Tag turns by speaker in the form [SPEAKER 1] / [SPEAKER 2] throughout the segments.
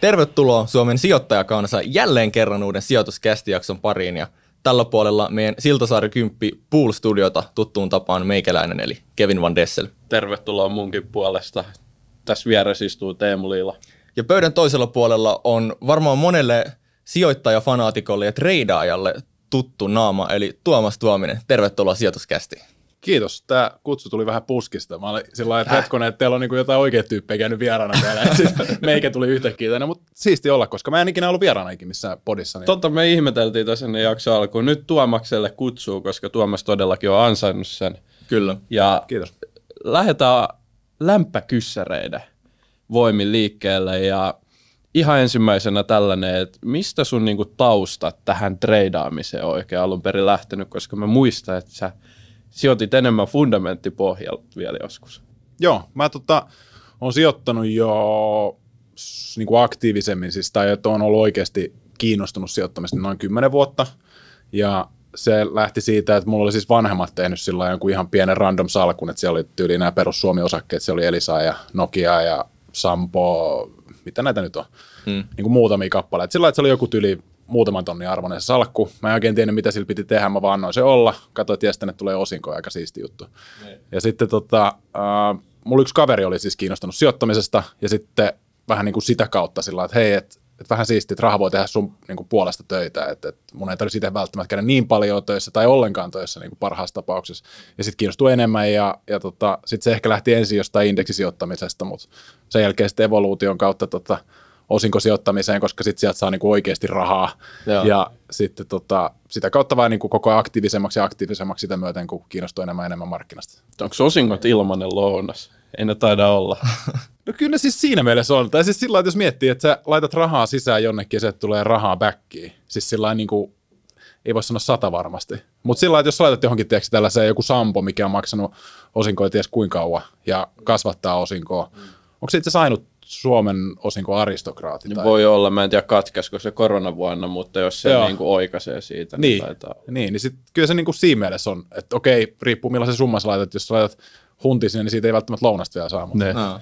[SPEAKER 1] Tervetuloa Suomen sijoittajakansa jälleen kerran uuden sijoituskästijakson pariin ja tällä puolella meidän Siltasaari 10 Pool Studiota tuttuun tapaan meikäläinen eli Kevin Van Dessel.
[SPEAKER 2] Tervetuloa munkin puolesta. Tässä vieressä istuu Teemu Liila.
[SPEAKER 1] Ja pöydän toisella puolella on varmaan monelle sijoittajafanaatikolle ja treidaajalle tuttu naama, eli Tuomas Tuominen. Tervetuloa sijoituskästiin.
[SPEAKER 3] Kiitos. Tämä kutsu tuli vähän puskista. Mä olin sillä lailla, että hetkonen, että teillä on niinku jotain oikea tyyppejä käynyt vieraana täällä. siis meikä tuli yhtäkkiä tänne, mutta siisti olla, koska mä en ikinä ollut vieraana ikinä missään podissa. Niin...
[SPEAKER 2] Totta, me ihmeteltiin tässä ennen jakso alkuun. Nyt Tuomakselle kutsuu, koska Tuomas todellakin on ansainnut sen.
[SPEAKER 1] Kyllä.
[SPEAKER 2] Ja
[SPEAKER 3] Kiitos.
[SPEAKER 2] lähdetään lämpäkyssäreiden voimin liikkeelle ja ihan ensimmäisenä tällainen, että mistä sun niinku taustat tähän treidaamiseen oikein alun perin lähtenyt, koska mä muistan, että sä sijoitit enemmän fundamenttipohjalta vielä joskus.
[SPEAKER 3] Joo, mä tota, on sijoittanut jo s- niinku aktiivisemmin, siis, tai että on ollut oikeasti kiinnostunut sijoittamista noin 10 vuotta. Ja se lähti siitä, että mulla oli siis vanhemmat tehnyt sillä jonkun ihan pienen random salkun, että siellä oli tyyli nämä perus Suomi-osakkeet, siellä oli Elisa ja Nokia ja Sampo, mitä näitä nyt on, hmm. niin kuin muutamia kappaleita. Sillä että se oli joku tyyli muutaman tonnin arvoinen se salkku. Mä en oikein tiennyt, mitä sillä piti tehdä, mä vaan annoin se olla. Katsoin, että jes, tänne tulee osinko, aika siisti juttu. Ja sitten tota, äh, mulla yksi kaveri oli siis kiinnostunut sijoittamisesta, ja sitten vähän niin kuin sitä kautta sillä että hei, että et vähän siistiä, että raha voi tehdä sun niin kuin puolesta töitä, että et mun ei tarvitse itse välttämättä käydä niin paljon töissä tai ollenkaan töissä niin kuin parhaassa tapauksessa. Ja sitten kiinnostui enemmän ja, ja tota, sitten se ehkä lähti ensin jostain indeksisijoittamisesta, mutta sen jälkeen sitten evoluution kautta tota, osinkosijoittamiseen, koska sitten sieltä saa niin kuin oikeasti rahaa.
[SPEAKER 1] Joo.
[SPEAKER 3] Ja sitten tota, sitä kautta vaan niin kuin koko ajan aktiivisemmaksi ja aktiivisemmaksi sitä myöten, kun kiinnostuu enemmän ja enemmän markkinasta.
[SPEAKER 2] Onko osingot ilmanen lounas? Ei ne taida olla.
[SPEAKER 3] No kyllä ne siis siinä mielessä on. Tai siis sillä että jos miettii, että sä laitat rahaa sisään jonnekin ja se tulee rahaa backiin. Siis sillä niin kuin, ei voi sanoa sata varmasti. Mutta sillä että jos sä laitat johonkin tiedätkö, tällaiseen joku Sampo, mikä on maksanut osinkoja ties kuinka kauan ja kasvattaa osinkoa. Mm. Onko se itse asiassa ainut Suomen osinkoaristokraatti? Tai...
[SPEAKER 2] Voi olla, mä en tiedä katkaisiko se koronavuonna, mutta jos se
[SPEAKER 3] Joo.
[SPEAKER 2] niinku oikaisee siitä, niin,
[SPEAKER 3] Niin,
[SPEAKER 2] taitaa olla.
[SPEAKER 3] niin, niin sit, kyllä se niin kuin siinä mielessä on, että okei, riippuu millaisen summan sä laitat. Jos sä laitat hunti sinne, niin siitä ei välttämättä lounasta vielä saa. Mutta...
[SPEAKER 1] No.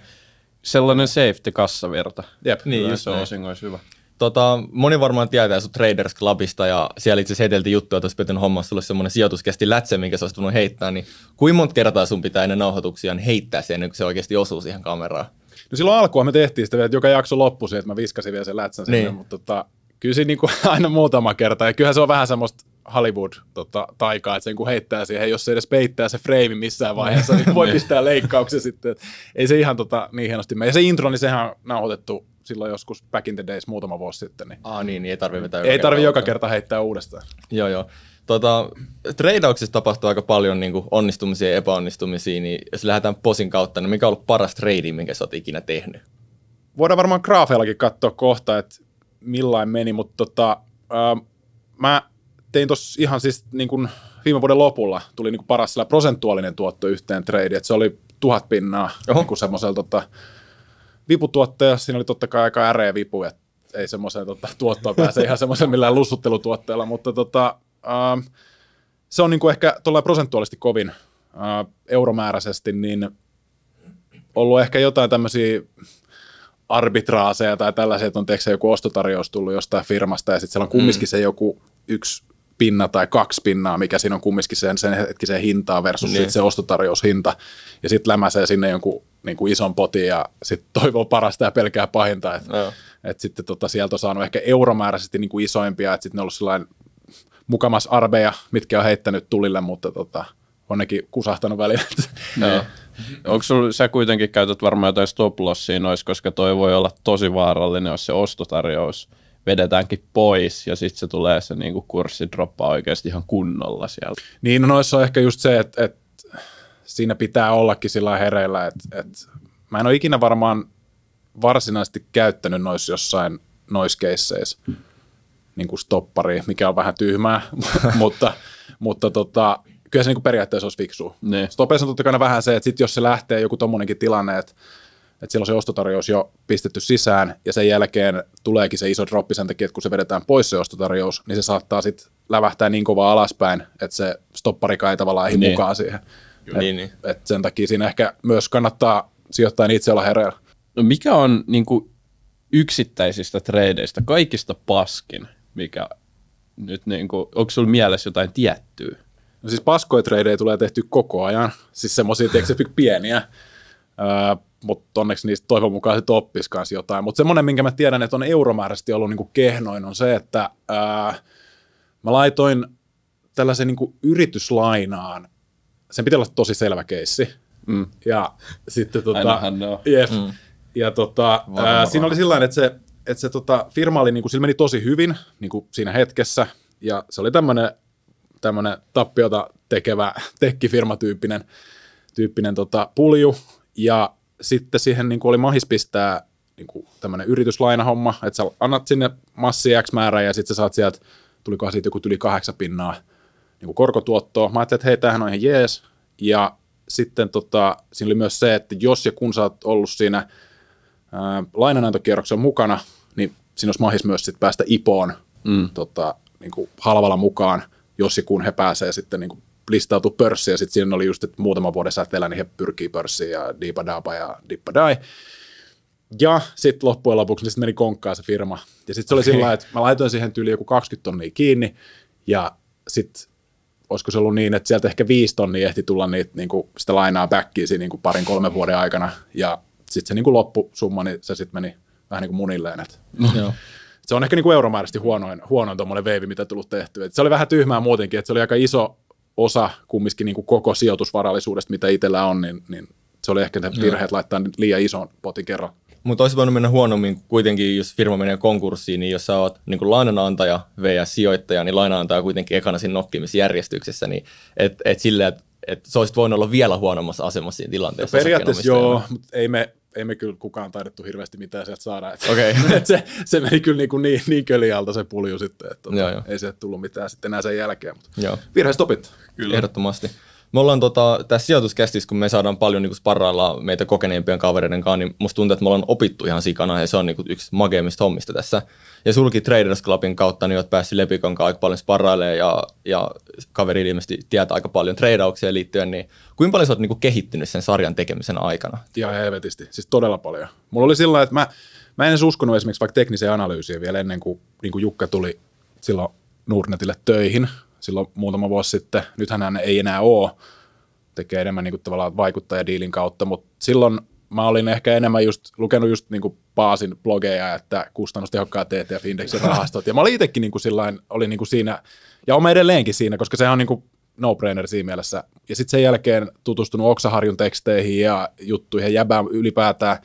[SPEAKER 2] Sellainen safety-kassavirta.
[SPEAKER 3] Jep.
[SPEAKER 1] Niin,
[SPEAKER 2] Kyllä
[SPEAKER 1] just
[SPEAKER 2] se on osingoissa hyvä.
[SPEAKER 1] Tota, moni varmaan tietää sun Traders Clubista ja siellä itse asiassa heiteltiin juttua, että olisi pitänyt hommassa sulle semmoinen sijoituskästi lätse, minkä sä olisit heittää, niin kuinka monta kertaa sun pitää ennen nauhoituksia niin heittää sen, ennen kuin se oikeasti osuu siihen kameraan?
[SPEAKER 3] No silloin alkua me tehtiin sitä vielä, että joka jakso loppui siihen, että mä viskasin vielä sen lätsän sinne,
[SPEAKER 1] Niin.
[SPEAKER 3] mutta tota, kyllä siinä niin kuin aina muutama kerta. Ja kyllähän se on vähän semmoista Hollywood-taikaa, että sen kun heittää siihen, jos se edes peittää se frame missään vaiheessa, niin voi pistää leikkauksen sitten. Et Ei se ihan tota, niin hienosti mene. Ja se intro, niin sehän on nauhoitettu silloin joskus back in the days muutama vuosi sitten. Niin
[SPEAKER 1] Ah niin, niin ei tarvi vetää
[SPEAKER 3] ei tarvi joka
[SPEAKER 1] kerta.
[SPEAKER 3] kerta heittää uudestaan.
[SPEAKER 1] Joo, joo. Tota, treidauksissa tapahtuu aika paljon niin onnistumisia ja epäonnistumisia, niin jos lähdetään posin kautta, niin mikä on ollut paras trade, minkä sä oot ikinä tehnyt?
[SPEAKER 3] voidaan varmaan graafeillakin katsoa kohta, että millain meni, mutta tota, ää, mä tein tuossa ihan siis niin kuin viime vuoden lopulla tuli niin paras sillä prosentuaalinen tuotto yhteen trade, että se oli tuhat pinnaa
[SPEAKER 1] Oho.
[SPEAKER 3] niin semmoisella tota, viputuottaja, siinä oli totta kai aika äreä vipu, että ei semmoiseen tota, tuottoon pääse ihan semmoisen millään lussuttelutuotteella, mutta tota, ää, se on niin kuin ehkä tuolla prosentuaalisesti kovin ää, euromääräisesti, niin ollut ehkä jotain tämmöisiä arbitraaseja tai tällaisia, että on tiedätkö, joku ostotarjous tullut jostain firmasta ja sitten siellä on kumminkin se joku yksi pinna tai kaksi pinnaa, mikä siinä on kumminkin sen, sen hetkiseen hintaan versus
[SPEAKER 1] Niin.
[SPEAKER 3] sit se ostotarjoushinta. Ja sitten lämäsee sinne jonkun niin kuin ison potin ja sitten toivoo parasta ja pelkää pahinta. Että
[SPEAKER 1] Joo.
[SPEAKER 3] et sitten tota, sieltä on saanut ehkä euromääräisesti niin kuin isoimpia, että sitten ne on ollut sellainen mukamas arbeja, mitkä on heittänyt tulille, mutta tota, on nekin kusahtanut välillä.
[SPEAKER 2] Joo. Onko sul, sä kuitenkin käytät varmaan jotain stop lossia noissa, koska toi voi olla tosi vaarallinen, jos se ostotarjous vedetäänkin pois ja sitten se tulee se niinku kurssi droppaa oikeasti ihan kunnolla sieltä.
[SPEAKER 3] Niin, no noissa on ehkä just se, että, että siinä pitää ollakin sillä hereillä, että, että mä en ole ikinä varmaan varsinaisesti käyttänyt noissa jossain noissa keisseissä niin kuin stoppari, mikä on vähän tyhmää, mutta, mutta tota, kyllä se niin kuin periaatteessa olisi fiksua.
[SPEAKER 2] Niin.
[SPEAKER 3] Stopeissa on totta kai vähän se, että sit jos se lähtee joku tommonenkin tilanne, että, että siellä on se ostotarjous jo pistetty sisään ja sen jälkeen tuleekin se iso droppi sen takia, että kun se vedetään pois se ostotarjous, niin se saattaa sitten lävähtää niin kovaa alaspäin, että se stopparikaan ei tavallaan ehdi
[SPEAKER 2] Niin.
[SPEAKER 3] mukaan siihen. Et,
[SPEAKER 1] Niin, niin.
[SPEAKER 3] Et sen takia siinä ehkä myös kannattaa sijoittajan itse olla hereillä.
[SPEAKER 2] No mikä on niinku yksittäisistä tradeista kaikista paskin, mikä nyt niin kuin, onko sulla mielessä jotain tiettyä?
[SPEAKER 3] No siis paskoja tradeja tulee tehty koko ajan, siis semmoisia pieniä, öö, mutta onneksi niistä toivon mukaan sitten oppisi kanssa jotain. Mutta semmoinen, minkä mä tiedän, että on euromääräisesti ollut niinku kehnoin, on se, että öö, mä laitoin tällaisen niinku yrityslainaan, sen pitää olla tosi selvä keissi, mm. ja sitten tota,
[SPEAKER 2] Ainahan.
[SPEAKER 3] Jep. Mm. Ja tota, ää, siinä oli sillä että se, että se tota, firma oli, niin kuin, meni tosi hyvin niin kuin siinä hetkessä, ja se oli tämmöinen tappiota tekevä tekkifirmatyyppinen tyyppinen tota, pulju, ja sitten siihen niin kuin oli mahis pistää niin kuin tämmöinen yrityslainahomma, että sä annat sinne massi X määrää, ja sitten sä saat sieltä, tulikohan siitä joku yli kahdeksan pinnaa niin kuin korkotuottoa. Mä ajattelin, että hei, tämähän on ihan jees, ja sitten tota, siinä oli myös se, että jos ja kun sä oot ollut siinä ää, lainanantokierroksen mukana, niin siinä olisi mahis myös sit päästä IPOon mm. tota, niin kuin halvalla mukaan, jos ja kun he pääsee sitten niin kuin listautua pörssiin, ja sitten siinä oli just, että muutama vuoden säteellä, niin he pyrkii pörssiin, ja diipadapa ja dippadai. Ja sitten loppujen lopuksi niin sit meni konkkaan se firma. Ja sitten se oli okay. sillä että mä laitoin siihen tyyliin joku 20 tonnia kiinni, ja sitten olisiko se ollut niin, että sieltä ehkä viisi tonnia ehti tulla niitä, niin kuin sitä lainaa backiin siinä niin kuin parin kolmen vuoden aikana, ja sitten se niin kuin loppusumma, niin se sitten meni vähän niin kuin munilleen. Että. No. se on ehkä niin kuin euromääräisesti huonoin, huonoin tuommoinen veivi, mitä tullut tehty. Et se oli vähän tyhmää muutenkin, että se oli aika iso osa kumminkin niin kuin koko sijoitusvarallisuudesta, mitä itsellä on, niin, niin se oli ehkä se virhe, että laittaa liian ison potin kerran.
[SPEAKER 1] Mutta olisi voinut mennä huonommin kuitenkin, jos firma menee konkurssiin, niin jos sä oot niin kuin lainanantaja vs. sijoittaja, niin lainanantaja kuitenkin ekana siinä nokkimisjärjestyksessä, niin et, et silleen, että et sä olisit voinut olla vielä huonommassa asemassa siinä tilanteessa.
[SPEAKER 3] No periaatteessa joo, mutta ei me, ei me kyllä kukaan taidettu hirveästi mitään sieltä saada. Että,
[SPEAKER 1] okay.
[SPEAKER 3] että se, se, meni kyllä niin, kuin niin, niin kölialta se pulju sitten, että tota, joo, joo. ei se tullut mitään sitten enää sen jälkeen. Mutta joo. virheistä opit.
[SPEAKER 1] Kyllä. Ehdottomasti. Me ollaan tota, tässä sijoituskästissä, kun me saadaan paljon niin sparrailla meitä kokeneempien kavereiden kanssa, niin musta tuntuu, että me ollaan opittu ihan sikana ja se on niin yksi mageimmista hommista tässä. Ja sulki Traders Clubin kautta, niin oot päässyt Lepikon kanssa aika paljon sparrailemaan ja, ja kaveri ilmeisesti tietää aika paljon treidauksia liittyen, niin kuinka paljon sä oot niin kehittynyt sen sarjan tekemisen aikana?
[SPEAKER 3] Ihan helvetisti, siis todella paljon. Mulla oli sillä että mä, mä en edes uskonut esimerkiksi vaikka tekniseen analyysiin vielä ennen kuin, niin kuin Jukka tuli silloin Nordnetille töihin, silloin muutama vuosi sitten. Nythän hän ei enää ole, tekee enemmän niin kuin tavallaan vaikuttajadiilin kautta, mutta silloin mä olin ehkä enemmän just lukenut just niin kuin Paasin blogeja, että kustannustehokkaat ETF-indeksin rahastot. Ja mä olin itsekin niin kuin sillain, olin niin kuin siinä, ja olen edelleenkin siinä, koska se on niin kuin no-brainer siinä mielessä. Ja sitten sen jälkeen tutustunut Oksaharjun teksteihin ja juttuihin, jäbään ylipäätään,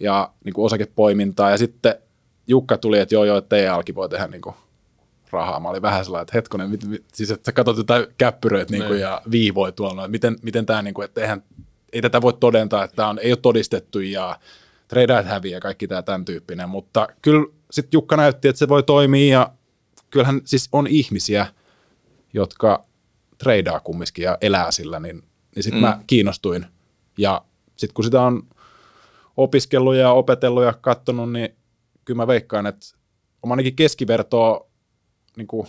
[SPEAKER 3] ja niin kuin osakepoimintaa. Ja sitten Jukka tuli, että joo joo, että teidän voi tehdä niin kuin rahaa. Mä olin vähän sellainen, että hetkonen, mit, mit, siis että sä katsot jotain käppyröitä niin kuin, ja viivoja tuolla, että miten, miten tämä, niin kuin, että eihän, ei tätä voi todentaa, että tämä on, ei ole todistettu ja treidajat häviää ja kaikki tämä tämän tyyppinen, mutta kyllä sitten Jukka näytti, että se voi toimia ja kyllähän siis on ihmisiä, jotka treidaa kumminkin ja elää sillä, niin, niin sitten mm. mä kiinnostuin ja sitten kun sitä on opiskellut ja opetellut ja katsonut, niin kyllä mä veikkaan, että on ainakin keskivertoa niin kuin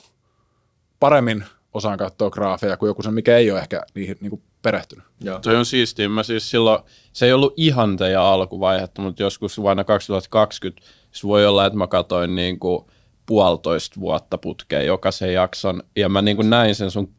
[SPEAKER 3] paremmin osaan katsoa graafeja kuin joku sen, mikä ei ole ehkä niihin niin kuin perehtynyt.
[SPEAKER 2] Joo. Toi on siistiä. Mä siis silloin, se ei ollut ihan teidän alkuvaihetta, mutta joskus vuonna 2020 se voi olla, että mä katsoin niin kuin puolitoista vuotta putkeen jokaisen jakson, ja mä niin kuin näin sen sun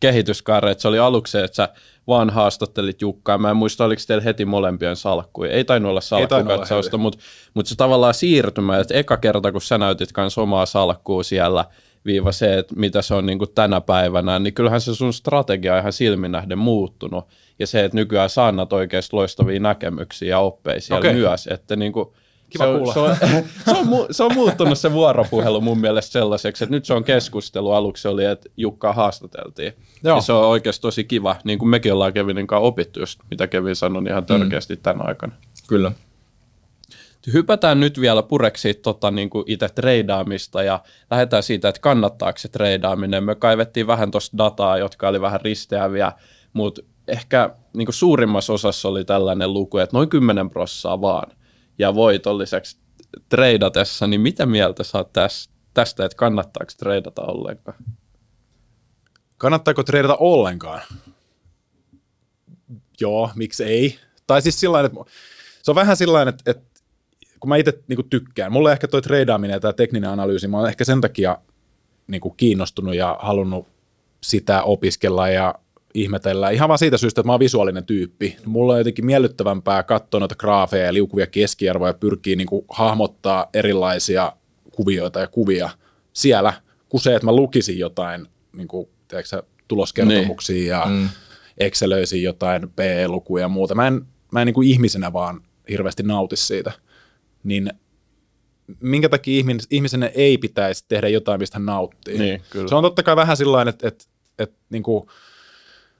[SPEAKER 2] kehityskaaren, että se oli aluksi että sä vaan haastattelit Jukkaa. Mä en muista, oliko teillä heti molempien salkkuja. Ei tainnut olla salkkukatsausta, mutta, mutta se tavallaan siirtymä, että eka kerta, kun sä näytit kanssa omaa salkkuu siellä – viiva se, että mitä se on niin kuin tänä päivänä, niin kyllähän se sun strategia on ihan silmin nähden muuttunut. Ja se, että nykyään sä annat oikeasti loistavia näkemyksiä ja oppeja siellä okay. myös, että niin kuin,
[SPEAKER 3] Kiva
[SPEAKER 2] se,
[SPEAKER 3] on,
[SPEAKER 2] se, on, se, on, se on muuttunut se vuoropuhelu mun mielestä sellaiseksi, että nyt se on keskustelu. Aluksi oli, että Jukkaa haastateltiin. Joo. Ja se on oikeasti tosi kiva, niin kuin mekin ollaan Kevinin kanssa opittu just, mitä Kevin sanoi ihan törkeästi mm. tänä aikana.
[SPEAKER 1] Kyllä.
[SPEAKER 2] Hypätään nyt vielä pureksi tota, niin kuin itse treidaamista ja lähdetään siitä, että kannattaako se treidaaminen. Me kaivettiin vähän tuosta dataa, jotka oli vähän risteäviä, mutta ehkä niin kuin suurimmassa osassa oli tällainen luku, että noin 10 prossaa vaan ja voitolliseksi treidatessa, niin mitä mieltä saat tästä, että kannattaako treidata ollenkaan?
[SPEAKER 3] Kannattaako treidata ollenkaan? Joo, miksi ei? Tai siis sillä että se on vähän sillä että, että kun mä itse niin tykkään, mulle ehkä toi treidaaminen ja tämä tekninen analyysi, mä oon ehkä sen takia niin kuin kiinnostunut ja halunnut sitä opiskella ja ihmetellä. Ihan vaan siitä syystä, että mä oon visuaalinen tyyppi. Mulla on jotenkin miellyttävämpää katsoa noita graafeja ja liukuvia keskiarvoja ja pyrkii niin kuin hahmottaa erilaisia kuvioita ja kuvia siellä, kuin se, että mä lukisin jotain niin kuin, tiedätkö, tuloskertomuksia niin. ja mm. Excelöisin jotain PE-lukuja ja muuta. Mä en, mä en niin kuin ihmisenä vaan hirveästi nauti siitä. Niin minkä takia ihmisen ei pitäisi tehdä jotain, mistä hän nauttii.
[SPEAKER 2] Niin, kyllä.
[SPEAKER 3] Se on totta kai vähän sillä että, että, että niin kuin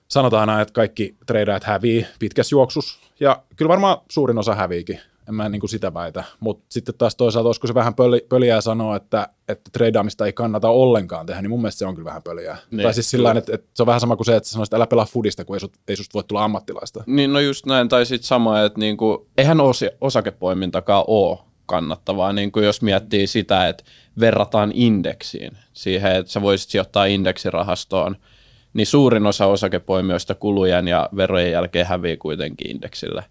[SPEAKER 3] sanotaan aina, että kaikki treidaajat hävii pitkässä juoksussa, ja kyllä varmaan suurin osa häviikin, en mä niin kuin sitä väitä, mutta sitten taas toisaalta olisiko se vähän pöli, pöliää sanoa, että, että treidaamista ei kannata ollenkaan tehdä, niin mun mielestä se on kyllä vähän pöliää. Niin, tai siis sillä että, että se on vähän sama kuin se, että sanoisit, että älä pelaa fudista, kun ei, sut, ei susta voi tulla ammattilaista.
[SPEAKER 2] Niin, no just näin, tai sitten sama, että niinku, eihän osi, osakepoimintakaan ole kannattavaa, niin kuin jos miettii sitä, että verrataan indeksiin siihen, että sä voisit sijoittaa indeksirahastoon, niin suurin osa osakepoimijoista kulujen ja verojen jälkeen hävii kuitenkin indeksille.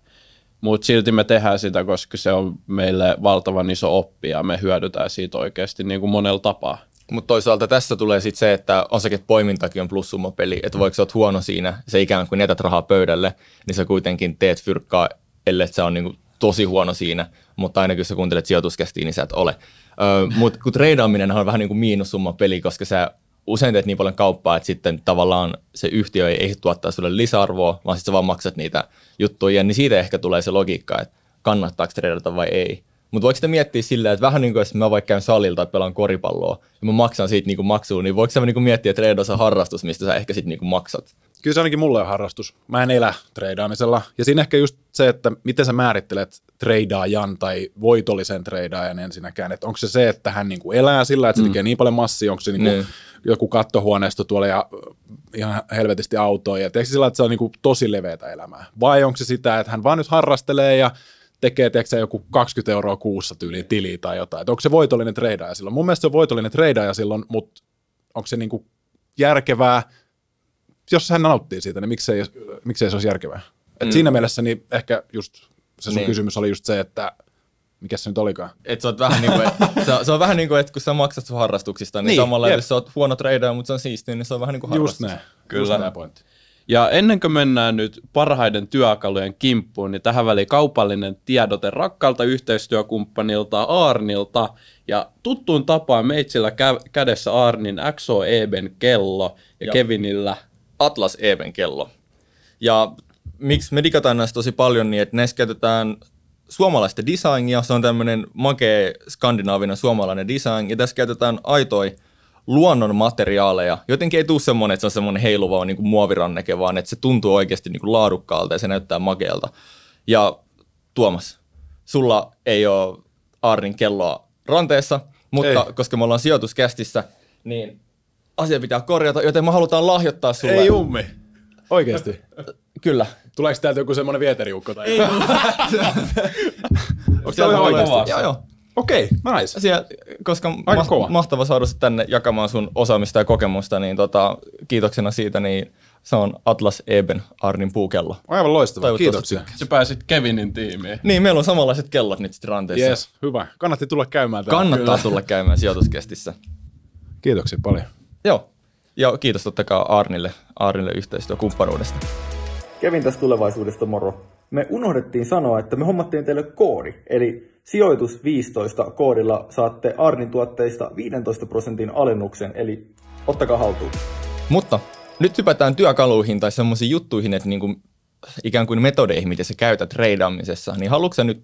[SPEAKER 2] Mutta silti me tehdään sitä, koska se on meille valtavan iso oppi ja me hyödytään siitä oikeasti niin kuin monella tapaa.
[SPEAKER 1] Mutta toisaalta tässä tulee sitten se, että osakepoimintakin on plussummapeli, että voiko sä oot huono siinä, se ikään kuin jätät rahaa pöydälle, niin sä kuitenkin teet fyrkkaa, ellei sä on niinku tosi huono siinä, mutta aina kun sä kuuntelet sijoituskästiin, niin sä et ole. Mutta kun treidaaminen on vähän niin kuin miinussumma peli, koska sä usein teet niin paljon kauppaa, että sitten tavallaan se yhtiö ei, ei tuottaa sulle lisäarvoa, vaan sitten sä vaan maksat niitä juttuja, niin siitä ehkä tulee se logiikka, että kannattaako treidata vai ei. Mutta voiko sitä miettiä silleen, että vähän niin kuin jos mä vaikka käyn salilta tai pelaan koripalloa ja mä maksan siitä niin maksuun, niin voiko sä niin miettiä, että treidata on harrastus, mistä sä ehkä sitten niin maksat?
[SPEAKER 3] Kyllä se ainakin mulle on harrastus. Mä en elä treidaamisella. Ja siinä ehkä just se, että miten sä määrittelet treidaajan tai voitollisen treidaajan ensinnäkään. Että onko se se, että hän niin kuin elää sillä, että se mm. tekee niin paljon massia, onko se niin kuin niin. joku kattohuoneisto tuolla ja ihan helvetisti autoja. Ja sillä, että se on niin kuin tosi leveätä elämää? Vai onko se sitä, että hän vaan nyt harrastelee ja tekee tiedätkö, joku 20 euroa kuussa tyyliin tili tai jotain. Että onko se voitollinen treidaaja silloin? Mun mielestä se on voitollinen treidaaja silloin, mutta onko se niin kuin järkevää – jos hän nauttii siitä, niin miksei, miksei se olisi järkevää. Et mm. Siinä mielessä niin ehkä just se sun niin. kysymys oli just se, että mikä se nyt olikaan?
[SPEAKER 1] Et sä vähän niin kuin, et, se, on, se on vähän niin kuin, että kun sä maksat sun harrastuksista, niin, niin samalla jep. jos sä oot huono tradea, mutta se on siistiä, niin se on vähän niin kuin harrastus.
[SPEAKER 3] Just näin. Kyllä. Just näin pointti.
[SPEAKER 2] Ja ennen kuin mennään nyt parhaiden työkalujen kimppuun, niin tähän väliin kaupallinen tiedote rakkaalta yhteistyökumppanilta Arnilta. Ja tuttuun tapaan meitsillä kä- kädessä Arnin XO Eben kello ja, ja Kevinillä
[SPEAKER 1] Atlas Even kello. Ja miksi me digataan näistä tosi paljon, niin että näissä käytetään suomalaista designia, se on tämmöinen makea skandinaavinen suomalainen design, ja tässä käytetään aitoi luonnon materiaaleja. Jotenkin ei tule semmoinen, että se on semmoinen heiluva niin kuin muoviranneke, vaan että se tuntuu oikeasti niin kuin laadukkaalta ja se näyttää makealta. Ja Tuomas, sulla ei ole Arnin kelloa ranteessa, mutta ei. koska me ollaan sijoituskästissä, niin asia pitää korjata, joten me halutaan lahjoittaa sulle.
[SPEAKER 3] Ei ummi. Oikeesti?
[SPEAKER 1] Kyllä.
[SPEAKER 3] Tuleeko täältä joku semmoinen vieteriukko? Tai
[SPEAKER 1] ei Onko
[SPEAKER 3] tämä oikeasti?
[SPEAKER 1] Joo, joo.
[SPEAKER 3] Okei, okay, nice.
[SPEAKER 1] Siellä, koska Aika ma- kova. mahtava saada tänne jakamaan sun osaamista ja kokemusta, niin tota, kiitoksena siitä, niin se on Atlas Eben Arnin puukello.
[SPEAKER 3] Aivan loistavaa, kiitoksia.
[SPEAKER 2] Se pääsit Kevinin tiimiin.
[SPEAKER 1] Niin, meillä on samanlaiset kellot nyt sitten ranteessa.
[SPEAKER 3] Yes, hyvä. Kannatti tulla käymään täällä.
[SPEAKER 1] Kannattaa Kyllä. tulla käymään sijoituskestissä.
[SPEAKER 3] Kiitoksia paljon.
[SPEAKER 1] Joo. Ja kiitos totta kai Arnille, Arnille yhteistyökumppanuudesta.
[SPEAKER 4] Kevin tästä tulevaisuudesta moro. Me unohdettiin sanoa, että me hommattiin teille koodi, eli sijoitus 15 koodilla saatte Arnin tuotteista 15 prosentin alennuksen, eli ottakaa haltuun.
[SPEAKER 1] Mutta nyt hypätään työkaluihin tai semmoisiin juttuihin, että niin kuin ikään kuin metodeihin, miten sä käytät treidaamisessa, niin haluatko sä nyt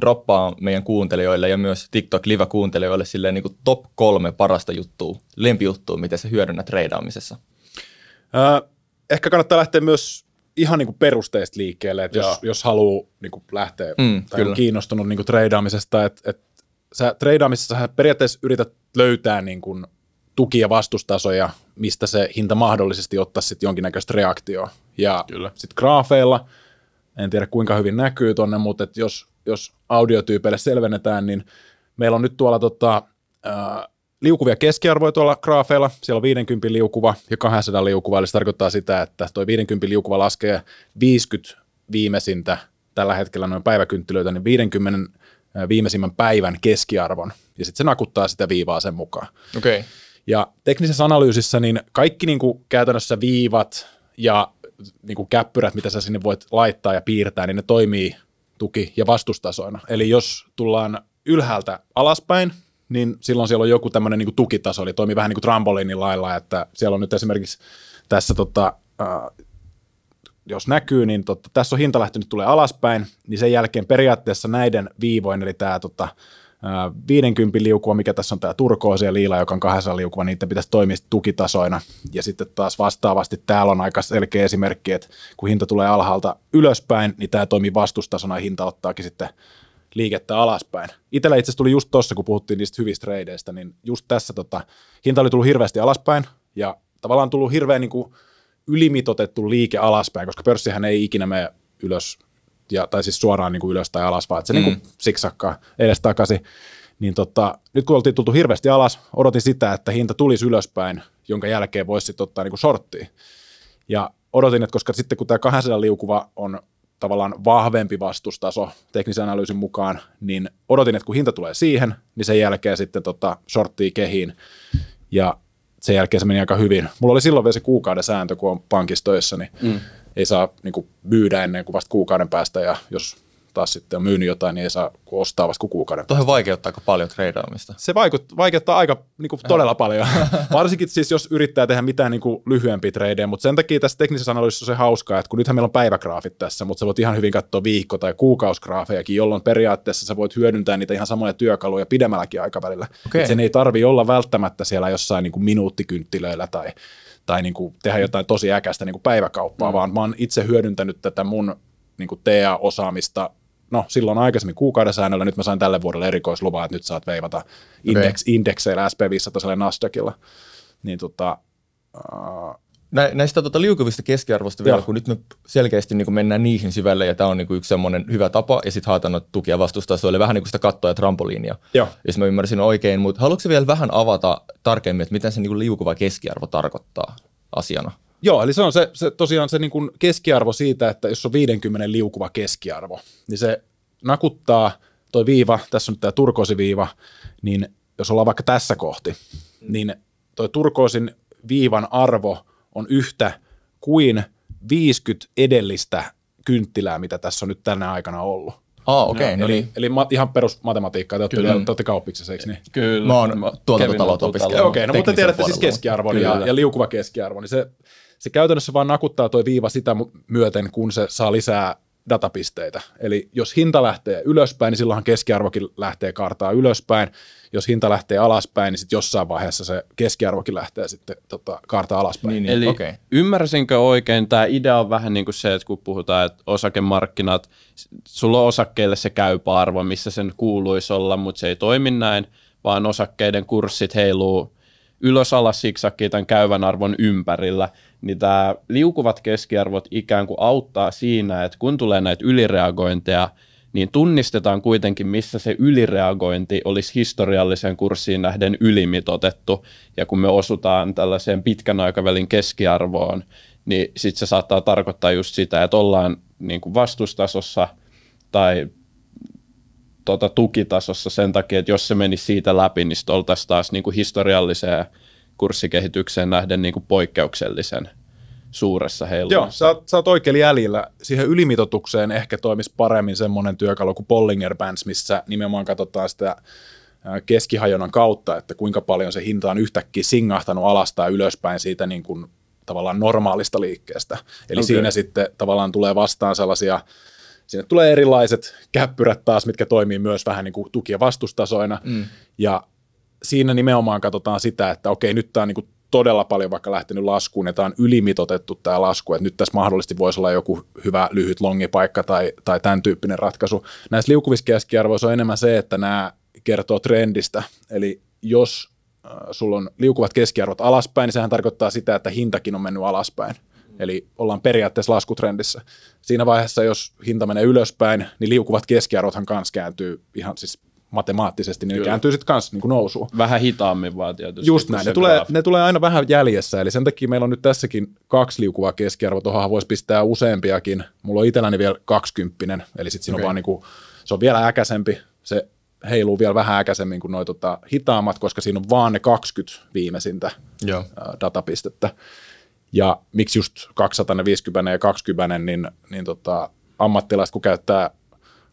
[SPEAKER 1] droppaa meidän kuuntelijoille ja myös TikTok Live-kuuntelijoille silleen niin kuin top kolme parasta juttua, lempijuttua, miten sä hyödynnät treidaamisessa?
[SPEAKER 3] Äh, ehkä kannattaa lähteä myös ihan niin kuin perusteista liikkeelle, että jos, jos haluaa niin kuin lähteä mm, tai kyllä. on kiinnostunut niin kuin treidaamisesta, että, että sä treidaamisessa sä periaatteessa yrität löytää niin kuin tuki- ja vastustasoja, mistä se hinta mahdollisesti ottaisi sitten jonkinnäköistä reaktioa. Ja sitten graafeilla, en tiedä kuinka hyvin näkyy tonne, mutta et jos, jos audiotyypeille selvennetään, niin meillä on nyt tuolla tota, äh, liukuvia keskiarvoja tuolla graafeilla. Siellä on 50 liukuva ja 200 liukuva, eli se tarkoittaa sitä, että tuo 50 liukuva laskee 50 viimeisintä tällä hetkellä noin päiväkynttilöitä, niin 50 ää, viimeisimmän päivän keskiarvon, ja sitten se nakuttaa sitä viivaa sen mukaan.
[SPEAKER 1] Okei. Okay.
[SPEAKER 3] Ja teknisessä analyysissä niin kaikki niin kuin käytännössä viivat ja niin kuin käppyrät, mitä sä sinne voit laittaa ja piirtää, niin ne toimii tuki- ja vastustasoina. Eli jos tullaan ylhäältä alaspäin, niin silloin siellä on joku tämmöinen niin kuin tukitaso, eli toimii vähän niin kuin trampoliinin lailla, että siellä on nyt esimerkiksi tässä tota, äh, jos näkyy, niin totta, tässä on hinta lähtenyt tulee alaspäin, niin sen jälkeen periaatteessa näiden viivoin, eli tämä tota, 50 liukua, mikä tässä on tämä turkoosi ja liila, joka on 200 liukua, niin niitä pitäisi toimia tukitasoina. Ja sitten taas vastaavasti täällä on aika selkeä esimerkki, että kun hinta tulee alhaalta ylöspäin, niin tämä toimii vastustasona ja hinta ottaakin sitten liikettä alaspäin. Itellä itse asiassa tuli just tuossa, kun puhuttiin niistä hyvistä reideistä, niin just tässä tota, hinta oli tullut hirveästi alaspäin ja tavallaan tullut hirveän niin kuin ylimitotettu liike alaspäin, koska pörssihän ei ikinä mene ylös, ja, tai siis suoraan niin kuin ylös tai alas, vaan että se mm. niin kuin siksakkaa edes takaisin. Niin tota, nyt kun oltiin tultu hirveästi alas, odotin sitä, että hinta tulisi ylöspäin, jonka jälkeen voisi sitten ottaa niin kuin shorttia. Ja odotin, että koska sitten kun tämä 200 liukuva on tavallaan vahvempi vastustaso teknisen analyysin mukaan, niin odotin, että kun hinta tulee siihen, niin sen jälkeen sitten tota shorttia kehiin. Ja sen jälkeen se meni aika hyvin. Mulla oli silloin vielä se kuukauden sääntö, kun on pankissa töissä, niin mm. Ei saa niin kuin, myydä ennen kuin vasta kuukauden päästä, ja jos taas sitten on myynyt jotain, niin ei saa ostaa vasta kuukauden
[SPEAKER 1] Tuohon vaikeuttaa aika paljon treidaamista.
[SPEAKER 3] Se vaikuttaa, vaikeuttaa aika niin kuin, todella paljon. Varsinkin siis, jos yrittää tehdä mitään niin kuin, lyhyempiä tradeja, mutta sen takia tässä teknisessä analyysissä on se hauskaa, että kun nythän meillä on päivägraafit tässä, mutta sä voit ihan hyvin katsoa viikko- tai kuukausgraafejakin, jolloin periaatteessa sä voit hyödyntää niitä ihan samoja työkaluja pidemmälläkin aikavälillä. Okay. sen ei tarvi olla välttämättä siellä jossain niin kuin minuuttikynttilöillä tai tai niin kuin tehdä jotain tosi äkästä niin kuin päiväkauppaa, mm. vaan mä oon itse hyödyntänyt tätä mun niin kuin TA-osaamista no silloin aikaisemmin kuukauden säännöllä, nyt mä sain tälle vuodelle erikoisluvaa, että nyt saat veivata okay. indekseillä SP500 Nasdaqilla. Niin tota,
[SPEAKER 1] uh, Nä, näistä tota, liukuvista keskiarvosta vielä, Joo. kun nyt me selkeästi niin mennään niihin syvälle, ja tämä on niin yksi semmoinen hyvä tapa, ja sitten haetaan noita tukia vastustasoille, vähän niin kuin sitä kattoa ja trampoliinia, Joo. jos mä ymmärsin oikein, mutta haluatko vielä vähän avata tarkemmin, että mitä se niin liukuva keskiarvo tarkoittaa asiana?
[SPEAKER 3] Joo, eli se on se, se tosiaan se niin kuin keskiarvo siitä, että jos on 50 liukuva keskiarvo, niin se nakuttaa toi viiva, tässä on nyt tämä turkoosiviiva, niin jos ollaan vaikka tässä kohti, niin toi turkoosin viivan arvo on yhtä kuin 50 edellistä kynttilää, mitä tässä on nyt tänä aikana ollut.
[SPEAKER 1] Ah, okei. Okay, no
[SPEAKER 3] eli,
[SPEAKER 1] niin.
[SPEAKER 3] eli ma, ihan perusmatematiikkaa, te olette, te olette kauppiksessa, eikö niin?
[SPEAKER 1] Kyllä. Mä oon tuotantotaloutta opiskellut.
[SPEAKER 3] Okei, okay, no mutta tiedätte siis keskiarvon ja, ja liukuva keskiarvo, niin se se käytännössä vaan nakuttaa tuo viiva sitä myöten, kun se saa lisää datapisteitä. Eli jos hinta lähtee ylöspäin, niin silloinhan keskiarvokin lähtee kartaa ylöspäin. Jos hinta lähtee alaspäin, niin sitten jossain vaiheessa se keskiarvokin lähtee sitten tota, kartaa alaspäin. Niin,
[SPEAKER 2] niin. Eli okay. ymmärsinkö oikein, tämä idea on vähän niin kuin se, että kun puhutaan, että osakemarkkinat, sulla on osakkeille se käypä arvo, missä sen kuuluisi olla, mutta se ei toimi näin, vaan osakkeiden kurssit heiluu ylös alas siksakkiin tämän käyvän arvon ympärillä, niin tämä liukuvat keskiarvot ikään kuin auttaa siinä, että kun tulee näitä ylireagointeja, niin tunnistetaan kuitenkin, missä se ylireagointi olisi historialliseen kurssiin nähden ylimitotettu, ja kun me osutaan tällaiseen pitkän aikavälin keskiarvoon, niin sitten se saattaa tarkoittaa just sitä, että ollaan niin kuin vastustasossa tai tota, tukitasossa sen takia, että jos se menisi siitä läpi, niin sitten oltaisiin taas niin kuin historialliseen kurssikehitykseen nähden niin kuin poikkeuksellisen suuressa heilussa.
[SPEAKER 3] Joo, sä oot, sä oot oikein jäljellä. Siihen ylimitotukseen ehkä toimisi paremmin semmoinen työkalu kuin Bollinger Bands, missä nimenomaan katsotaan sitä keskihajonnan kautta, että kuinka paljon se hinta on yhtäkkiä singahtanut alas tai ylöspäin siitä niin kuin tavallaan normaalista liikkeestä. Eli okay. siinä sitten tavallaan tulee vastaan sellaisia Sinne tulee erilaiset käppyrät taas, mitkä toimii myös vähän niin kuin tuki- ja vastustasoina. Mm. Ja siinä nimenomaan katsotaan sitä, että okei, nyt tämä on niin kuin todella paljon vaikka lähtenyt laskuun, ja tämä on ylimitotettu tämä lasku, että nyt tässä mahdollisesti voisi olla joku hyvä lyhyt longipaikka tai, tai tämän tyyppinen ratkaisu. Näissä liukuvissa keskiarvoissa on enemmän se, että nämä kertoo trendistä, eli jos äh, sulla on liukuvat keskiarvot alaspäin, niin sehän tarkoittaa sitä, että hintakin on mennyt alaspäin. Eli ollaan periaatteessa laskutrendissä. Siinä vaiheessa, jos hinta menee ylöspäin, niin liukuvat keskiarvothan kanssa kääntyy ihan siis matemaattisesti, niin Kyllä. ne kääntyy sitten kanssa niin nousuun.
[SPEAKER 2] Vähän hitaammin vaan tietysti.
[SPEAKER 3] Just näin, ne tulee, ne tulee aina vähän jäljessä, eli sen takia meillä on nyt tässäkin kaksi liukuvaa keskiarvoa, tuohon voisi pistää useampiakin. Mulla on itselläni vielä kaksikymppinen, eli sitten siinä okay. on vaan niin kuin, se on vielä äkäisempi, se heiluu vielä vähän äkäisemmin kuin noi tota, hitaammat, koska siinä on vaan ne 20 viimeisintä
[SPEAKER 1] Joo.
[SPEAKER 3] ää, datapistettä. Ja miksi just 250 ja 20, niin, niin tota, ammattilaiset kun käyttää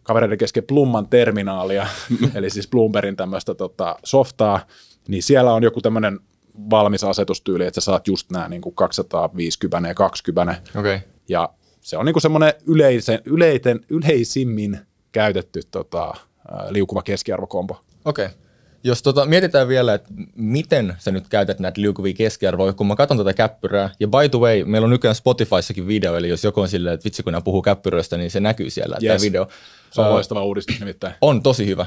[SPEAKER 3] kavereiden kesken Plumman terminaalia, eli siis Bloombergin tämmöistä tota, softaa, niin siellä on joku tämmöinen valmis asetustyyli, että sä saat just nämä niin kuin 250 ja 20.
[SPEAKER 1] Okei. Okay.
[SPEAKER 3] Ja se on niin kuin semmoinen yleisen, yleiten, yleisimmin käytetty tota, liukuva keskiarvokompo.
[SPEAKER 1] Okei. Okay. Jos tota, mietitään vielä, että miten sä nyt käytät näitä liukuvia keskiarvoja, kun mä katson tätä käppyrää, ja by the way, meillä on nykyään Spotifyssakin video, eli jos joku on silleen, että vitsi kun nämä puhuu käppyröistä, niin se näkyy siellä, yes. Tämä video.
[SPEAKER 3] Se on loistava uudistus nimittäin.
[SPEAKER 1] On tosi hyvä.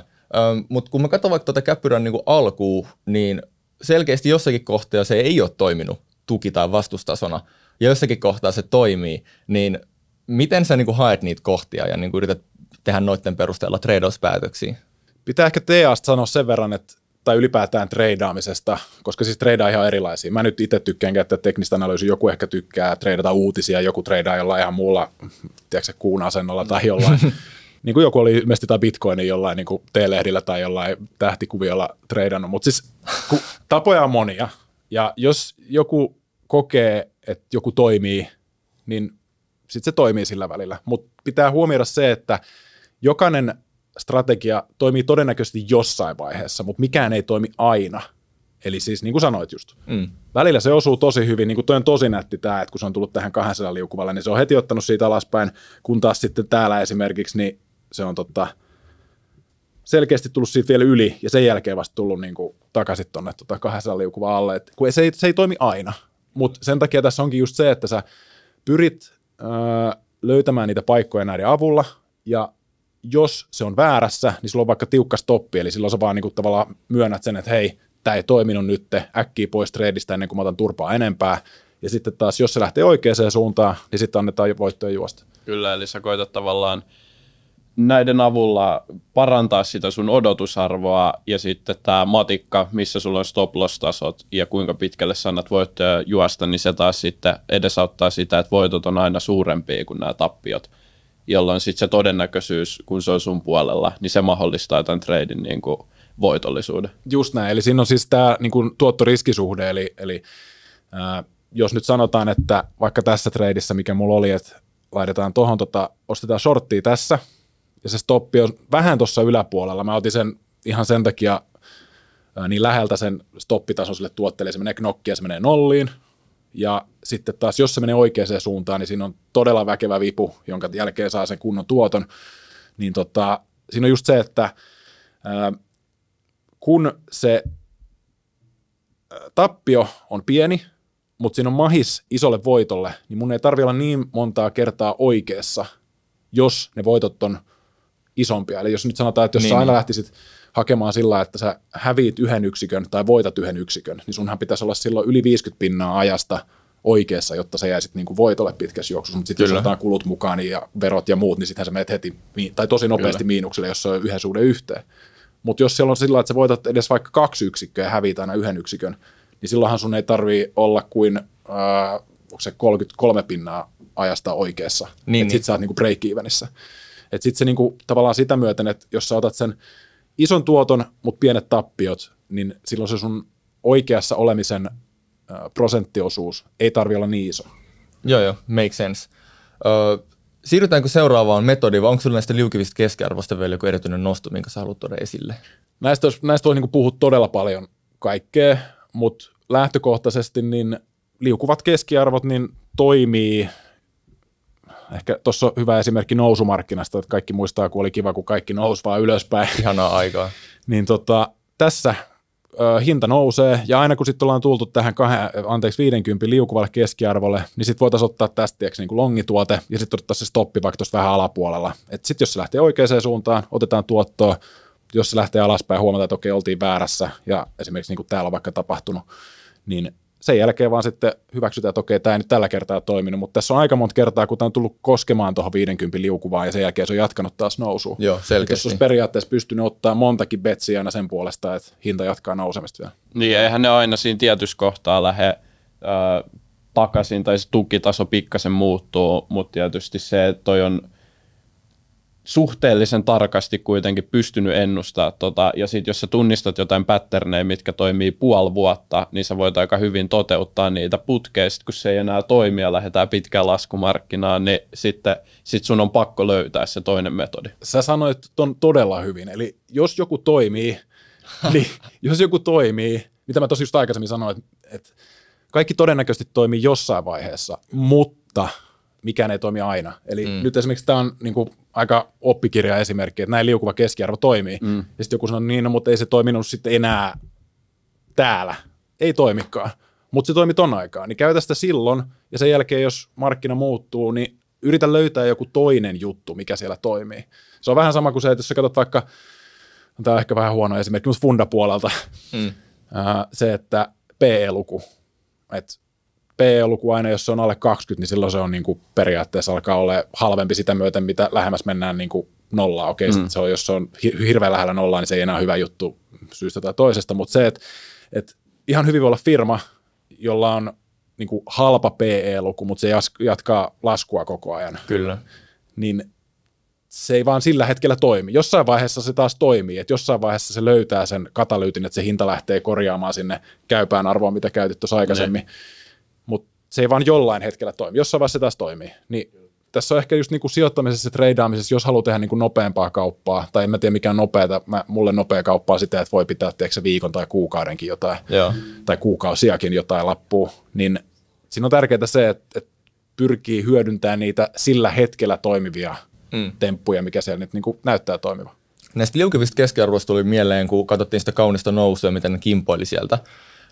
[SPEAKER 1] Mutta kun mä katson vaikka tuota käppyrän niin alkuun, niin selkeästi jossakin kohtaa se ei ole toiminut tuki- tai vastustasona, ja jossakin kohtaa se toimii, niin miten sä niin haet niitä kohtia ja niin yrität tehdä noiden perusteella trade-off-päätöksiä?
[SPEAKER 3] Pitää ehkä TAsta sanoa sen verran, että tai ylipäätään treidaamisesta, koska siis treidaa ihan erilaisia. Mä nyt itse tykkään käyttää teknistä analyysiä, joku ehkä tykkää treidata uutisia, joku treidaa jollain ihan muulla, tiedätkö kuun asennolla tai jollain, niin kuin joku oli ilmeisesti tai bitcoinin jollain niin kuin T-lehdillä tai jollain tähtikuviolla treidannut, mutta siis kun tapoja on monia, ja jos joku kokee, että joku toimii, niin sitten se toimii sillä välillä. Mutta pitää huomioida se, että jokainen strategia toimii todennäköisesti jossain vaiheessa, mutta mikään ei toimi aina. Eli siis niin kuin sanoit just.
[SPEAKER 1] Mm.
[SPEAKER 3] Välillä se osuu tosi hyvin, niin kuin toi on tosi nätti tämä, että kun se on tullut tähän 200 liukuvalle, niin se on heti ottanut siitä alaspäin, kun taas sitten täällä esimerkiksi, niin se on totta, selkeästi tullut siitä vielä yli, ja sen jälkeen vasta tullut niin kuin takaisin tuonne tota 200 liukuva alle, Et kun se ei, se ei toimi aina, mutta sen takia tässä onkin just se, että sä pyrit öö, löytämään niitä paikkoja näiden avulla, ja jos se on väärässä, niin sulla on vaikka tiukka stoppi, eli silloin sä vaan niin tavallaan myönnät sen, että hei, tämä ei toiminut nyt, äkkiä pois treidistä ennen kuin mä otan turpaa enempää, ja sitten taas, jos se lähtee oikeaan suuntaan, niin sitten annetaan voittoja juosta.
[SPEAKER 2] Kyllä, eli sä koetat tavallaan näiden avulla parantaa sitä sun odotusarvoa ja sitten tämä matikka, missä sulla on stop loss tasot ja kuinka pitkälle sä annat voittoja juosta, niin se taas sitten edesauttaa sitä, että voitot on aina suurempia kuin nämä tappiot, jolloin sitten se todennäköisyys, kun se on sun puolella, niin se mahdollistaa tämän treidin niin kuin voitollisuuden.
[SPEAKER 3] Just näin, eli siinä on siis tämä niin kuin tuottoriskisuhde, eli, eli ää, jos nyt sanotaan, että vaikka tässä treidissä, mikä mulla oli, että laitetaan tuohon, tota, ostetaan shorttia tässä, ja se stoppi on vähän tuossa yläpuolella. Mä otin sen ihan sen takia niin läheltä sen stoppitason sille tuotteelle, se menee knokki ja se menee nolliin. Ja sitten taas, jos se menee oikeaan suuntaan, niin siinä on todella väkevä vipu, jonka jälkeen saa sen kunnon tuoton. Niin tota, siinä on just se, että ää, kun se tappio on pieni, mutta siinä on mahis isolle voitolle, niin mun ei tarvi olla niin montaa kertaa oikeassa, jos ne voitot on isompia. Eli jos nyt sanotaan, että jos niin,
[SPEAKER 1] Niin,
[SPEAKER 3] sä aina
[SPEAKER 1] niin.
[SPEAKER 3] lähtisit hakemaan sillä, että sä häviit yhden yksikön tai voitat yhden yksikön, niin sunhan pitäisi olla silloin yli 50 pinnaa ajasta oikeassa, jotta sä jäisit niin kuin voitolle pitkässä juoksussa, mutta sitten jos otetaan kulut mukaan niin ja verot ja muut, niin sittenhän sä menet heti, tai tosi nopeasti
[SPEAKER 2] Kyllä.
[SPEAKER 3] miinukselle, jos se on yhden suhde yhteen. Mutta jos siellä on sillä, että sä voitat edes vaikka kaksi yksikköä ja häviit aina yhden yksikön, niin silloinhan sun ei tarvii olla kuin, äh, onko se 33 pinnaa ajasta oikeassa.
[SPEAKER 1] Niin,
[SPEAKER 3] Niin,
[SPEAKER 1] niin.
[SPEAKER 3] Sitten sä oot niinku break-evenissä. Et sitten se niinku, tavallaan sitä myöten, että jos sä otat sen ison tuoton, mutta pienet tappiot, niin silloin se sun oikeassa olemisen prosenttiosuus ei tarvi olla niin iso.
[SPEAKER 1] Joo, joo, make sense. Ö, siirrytäänkö seuraavaan metodiin, vai onko sinulla näistä liukivista keskiarvoista vielä joku erityinen nosto, minkä sä haluat tuoda esille?
[SPEAKER 3] Näistä, olisi, näistä voi niinku puhua todella paljon kaikkea, mutta lähtökohtaisesti niin liukuvat keskiarvot niin toimii, ehkä tuossa on hyvä esimerkki nousumarkkinasta, että kaikki muistaa, kun oli kiva, kun kaikki nousi vaan ylöspäin,
[SPEAKER 1] Ihanaa aikaa.
[SPEAKER 3] niin tota, tässä ö, hinta nousee, ja aina kun sitten ollaan tultu tähän kahden, anteeksi, 50 liukuvalle keskiarvolle, niin sitten voitaisiin ottaa tästä tiiäks, niin kuin longituote, ja sitten ottaa se stoppi vaikka tuossa vähän alapuolella. Sitten jos se lähtee oikeaan suuntaan, otetaan tuottoa, jos se lähtee alaspäin, huomataan, että okei, oltiin väärässä, ja esimerkiksi niin kuin täällä on vaikka tapahtunut, niin sen jälkeen vaan sitten hyväksytään, että okei, tämä ei nyt tällä kertaa toiminut, mutta tässä on aika monta kertaa, kun tämä on tullut koskemaan tuohon 50 liukuvaan, ja sen jälkeen se on jatkanut taas nousua.
[SPEAKER 1] Joo, selkeästi.
[SPEAKER 3] Jos olisi periaatteessa pystynyt ottaa montakin betsiä aina sen puolesta, että hinta jatkaa nousemista vielä.
[SPEAKER 2] Niin, eihän ne aina siinä tietyssä kohtaa lähde äh, takaisin, tai se tukitaso pikkasen muuttuu, mutta tietysti se, että toi on suhteellisen tarkasti kuitenkin pystynyt ennustaa tota, ja sitten jos sä tunnistat jotain patterneja, mitkä toimii puoli vuotta, niin sä voit aika hyvin toteuttaa niitä putkeista, kun se ei enää toimi ja lähdetään pitkään laskumarkkinaan, niin sitten sit sun on pakko löytää se toinen metodi.
[SPEAKER 3] Sä sanoit ton todella hyvin, eli jos joku toimii, niin jos joku toimii, mitä mä tosi just aikaisemmin sanoin, että, että kaikki todennäköisesti toimii jossain vaiheessa, mutta mikään ei toimi aina. Eli mm. nyt esimerkiksi tämä on niin kuin, aika oppikirja esimerkki, että näin liukuva keskiarvo toimii. Mm. Ja sitten joku sanoo, niin, no, mutta ei se toiminut sitten enää täällä. Ei toimikaan, mutta se toimi ton aikaa. Niin käytä sitä silloin, ja sen jälkeen, jos markkina muuttuu, niin yritä löytää joku toinen juttu, mikä siellä toimii. Se on vähän sama kuin se, että jos sä katsot vaikka, tämä on ehkä vähän huono esimerkki, mutta Funda-puolelta, mm. se, että PE-luku, että PE-luku aina, jos se on alle 20, niin silloin se on niin kuin periaatteessa alkaa olla halvempi sitä myöten, mitä lähemmäs mennään niin kuin nollaa. Okei, mm. se on, jos se on hirveän lähellä nollaa, niin se ei enää ole hyvä juttu syystä tai toisesta, mutta se, että, että ihan hyvin voi olla firma, jolla on niin kuin halpa PE-luku, mutta se jatkaa laskua koko ajan.
[SPEAKER 1] Kyllä.
[SPEAKER 3] Niin se ei vaan sillä hetkellä toimi. Jossain vaiheessa se taas toimii, että jossain vaiheessa se löytää sen katalyytin, että se hinta lähtee korjaamaan sinne käypään arvoon, mitä käytit tuossa aikaisemmin. Ne se ei vaan jollain hetkellä toimi. Jossain vaiheessa se taas toimii. Niin tässä on ehkä just niin kuin sijoittamisessa ja treidaamisessa, jos haluaa tehdä niin kuin nopeampaa kauppaa, tai en mä tiedä mikä on nopeata, mä, mulle nopea kauppaa on sitä, että voi pitää tiedätkö, viikon tai kuukaudenkin jotain,
[SPEAKER 1] Joo.
[SPEAKER 3] tai kuukausiakin jotain lappua, niin siinä on tärkeää se, että, että pyrkii hyödyntämään niitä sillä hetkellä toimivia mm. temppuja, mikä siellä nyt niin kuin näyttää toimiva.
[SPEAKER 1] Näistä liukivista keskiarvoista tuli mieleen, kun katsottiin sitä kaunista nousua, miten ne kimpoili sieltä,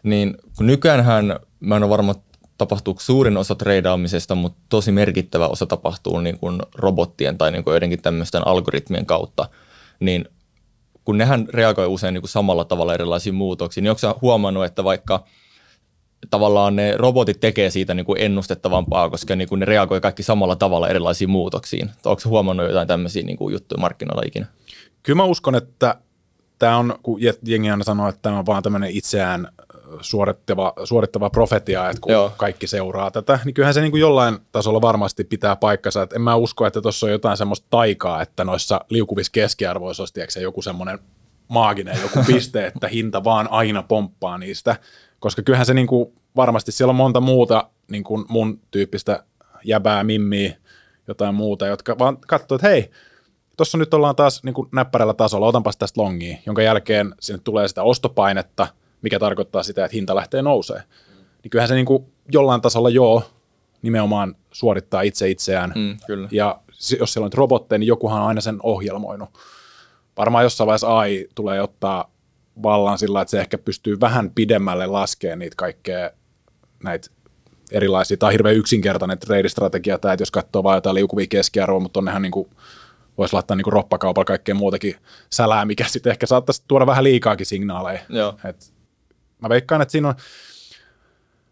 [SPEAKER 1] niin kun nykyäänhän, mä en ole varma, tapahtuu suurin osa treidaamisesta, mutta tosi merkittävä osa tapahtuu niin kuin robottien tai niin kuin joidenkin tämmöisten algoritmien kautta, niin kun nehän reagoi usein niin kuin samalla tavalla erilaisiin muutoksiin, niin onko huomannut, että vaikka tavallaan ne robotit tekee siitä niin kuin ennustettavampaa, koska niin kuin ne reagoi kaikki samalla tavalla erilaisiin muutoksiin. Onko huomannut jotain tämmöisiä niin kuin juttuja markkinoilla ikinä?
[SPEAKER 3] Kyllä mä uskon, että tämä on, kun jengi aina sanoo, että tämä on vaan tämmöinen itseään suorittava, suorittava profetia, että kun Joo. kaikki seuraa tätä, niin kyllähän se niin kuin jollain tasolla varmasti pitää paikkansa. Että en mä usko, että tuossa on jotain semmoista taikaa, että noissa liukuvissa keskiarvoissa olisi tiedätkö, joku semmoinen maaginen joku piste, että hinta vaan aina pomppaa niistä, koska kyllähän se niin kuin, varmasti siellä on monta muuta niin kuin mun tyyppistä jäbää, mimmiä, jotain muuta, jotka vaan katsoo, että hei, tuossa nyt ollaan taas niin kuin näppärällä tasolla, otanpas tästä longia, jonka jälkeen sinne tulee sitä ostopainetta – mikä tarkoittaa sitä, että hinta lähtee nousee. Niin kyllähän se niin kuin jollain tasolla joo, nimenomaan suorittaa itse itseään.
[SPEAKER 1] Mm, kyllä.
[SPEAKER 3] Ja jos siellä on robotteja, niin jokuhan on aina sen ohjelmoinut. Varmaan jossain vaiheessa AI tulee ottaa vallan sillä, että se ehkä pystyy vähän pidemmälle laskemaan niitä kaikkea näitä erilaisia. Tämä on hirveän yksinkertainen trade-strategia tämä, että jos katsoo vain jotain liukuvia keskiarvoa, mutta onnehan niin kuin voisi laittaa niin roppakaupalla kaikkea muutakin sälää, mikä sitten ehkä saattaisi tuoda vähän liikaakin signaaleja.
[SPEAKER 1] Joo.
[SPEAKER 3] Et Mä veikkaan, että siinä on,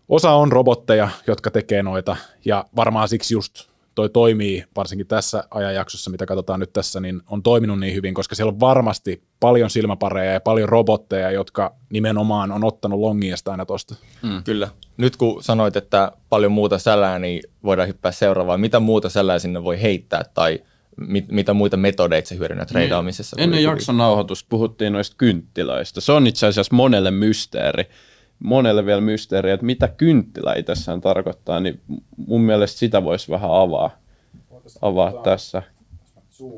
[SPEAKER 3] osa on robotteja, jotka tekee noita, ja varmaan siksi just toi toimii, varsinkin tässä ajanjaksossa, mitä katsotaan nyt tässä, niin on toiminut niin hyvin, koska siellä on varmasti paljon silmäpareja ja paljon robotteja, jotka nimenomaan on ottanut longiasta aina tosta.
[SPEAKER 1] Mm. Kyllä. Nyt kun sanoit, että paljon muuta sälää, niin voidaan hyppää seuraavaan. Mitä muuta sälää sinne voi heittää tai mit, mitä muita metodeita sä hyödynnät niin. treidaamisessa?
[SPEAKER 2] Ennen jakson nauhoitusta puhuttiin noista kynttilöistä. Se on itse asiassa monelle mysteeri. Monelle vielä mysteeri, että mitä kynttilä itsessään tarkoittaa, niin mun mielestä sitä voisi vähän avaa, avaa tässä.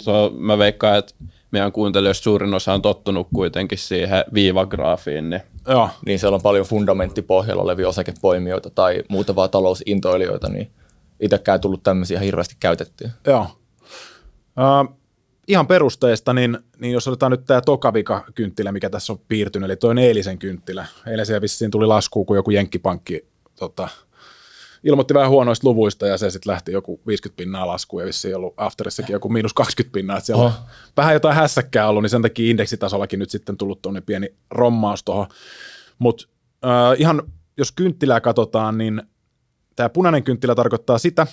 [SPEAKER 2] So, mä veikkaan, että meidän kuuntelijoista suurin osa on tottunut kuitenkin siihen viivagraafiin. Niin.
[SPEAKER 1] Joo. Niin siellä on paljon fundamenttipohjalla olevia osakepoimijoita tai muuta vaan talousintoilijoita, niin itsekään tullut tämmöisiä ihan hirveästi käytettyä.
[SPEAKER 3] Joo. Ihan perusteista, niin, niin jos otetaan nyt tämä tokavika kynttilä, mikä tässä on piirtynyt, eli toinen eilisen kynttilä. Eilen siellä vissiin tuli lasku, kun joku jenkkipankki tota, ilmoitti vähän huonoista luvuista ja se sitten lähti joku 50 pinnaa laskuun ja vissiin ollut afterissakin joku miinus 20 pinnaa. Että siellä oh. on vähän jotain hässäkkää ollut, niin sen takia indeksitasollakin nyt sitten tullut tuonne pieni rommaus tuohon. Mutta äh, ihan jos kynttilää katsotaan, niin tämä punainen kynttilä tarkoittaa sitä,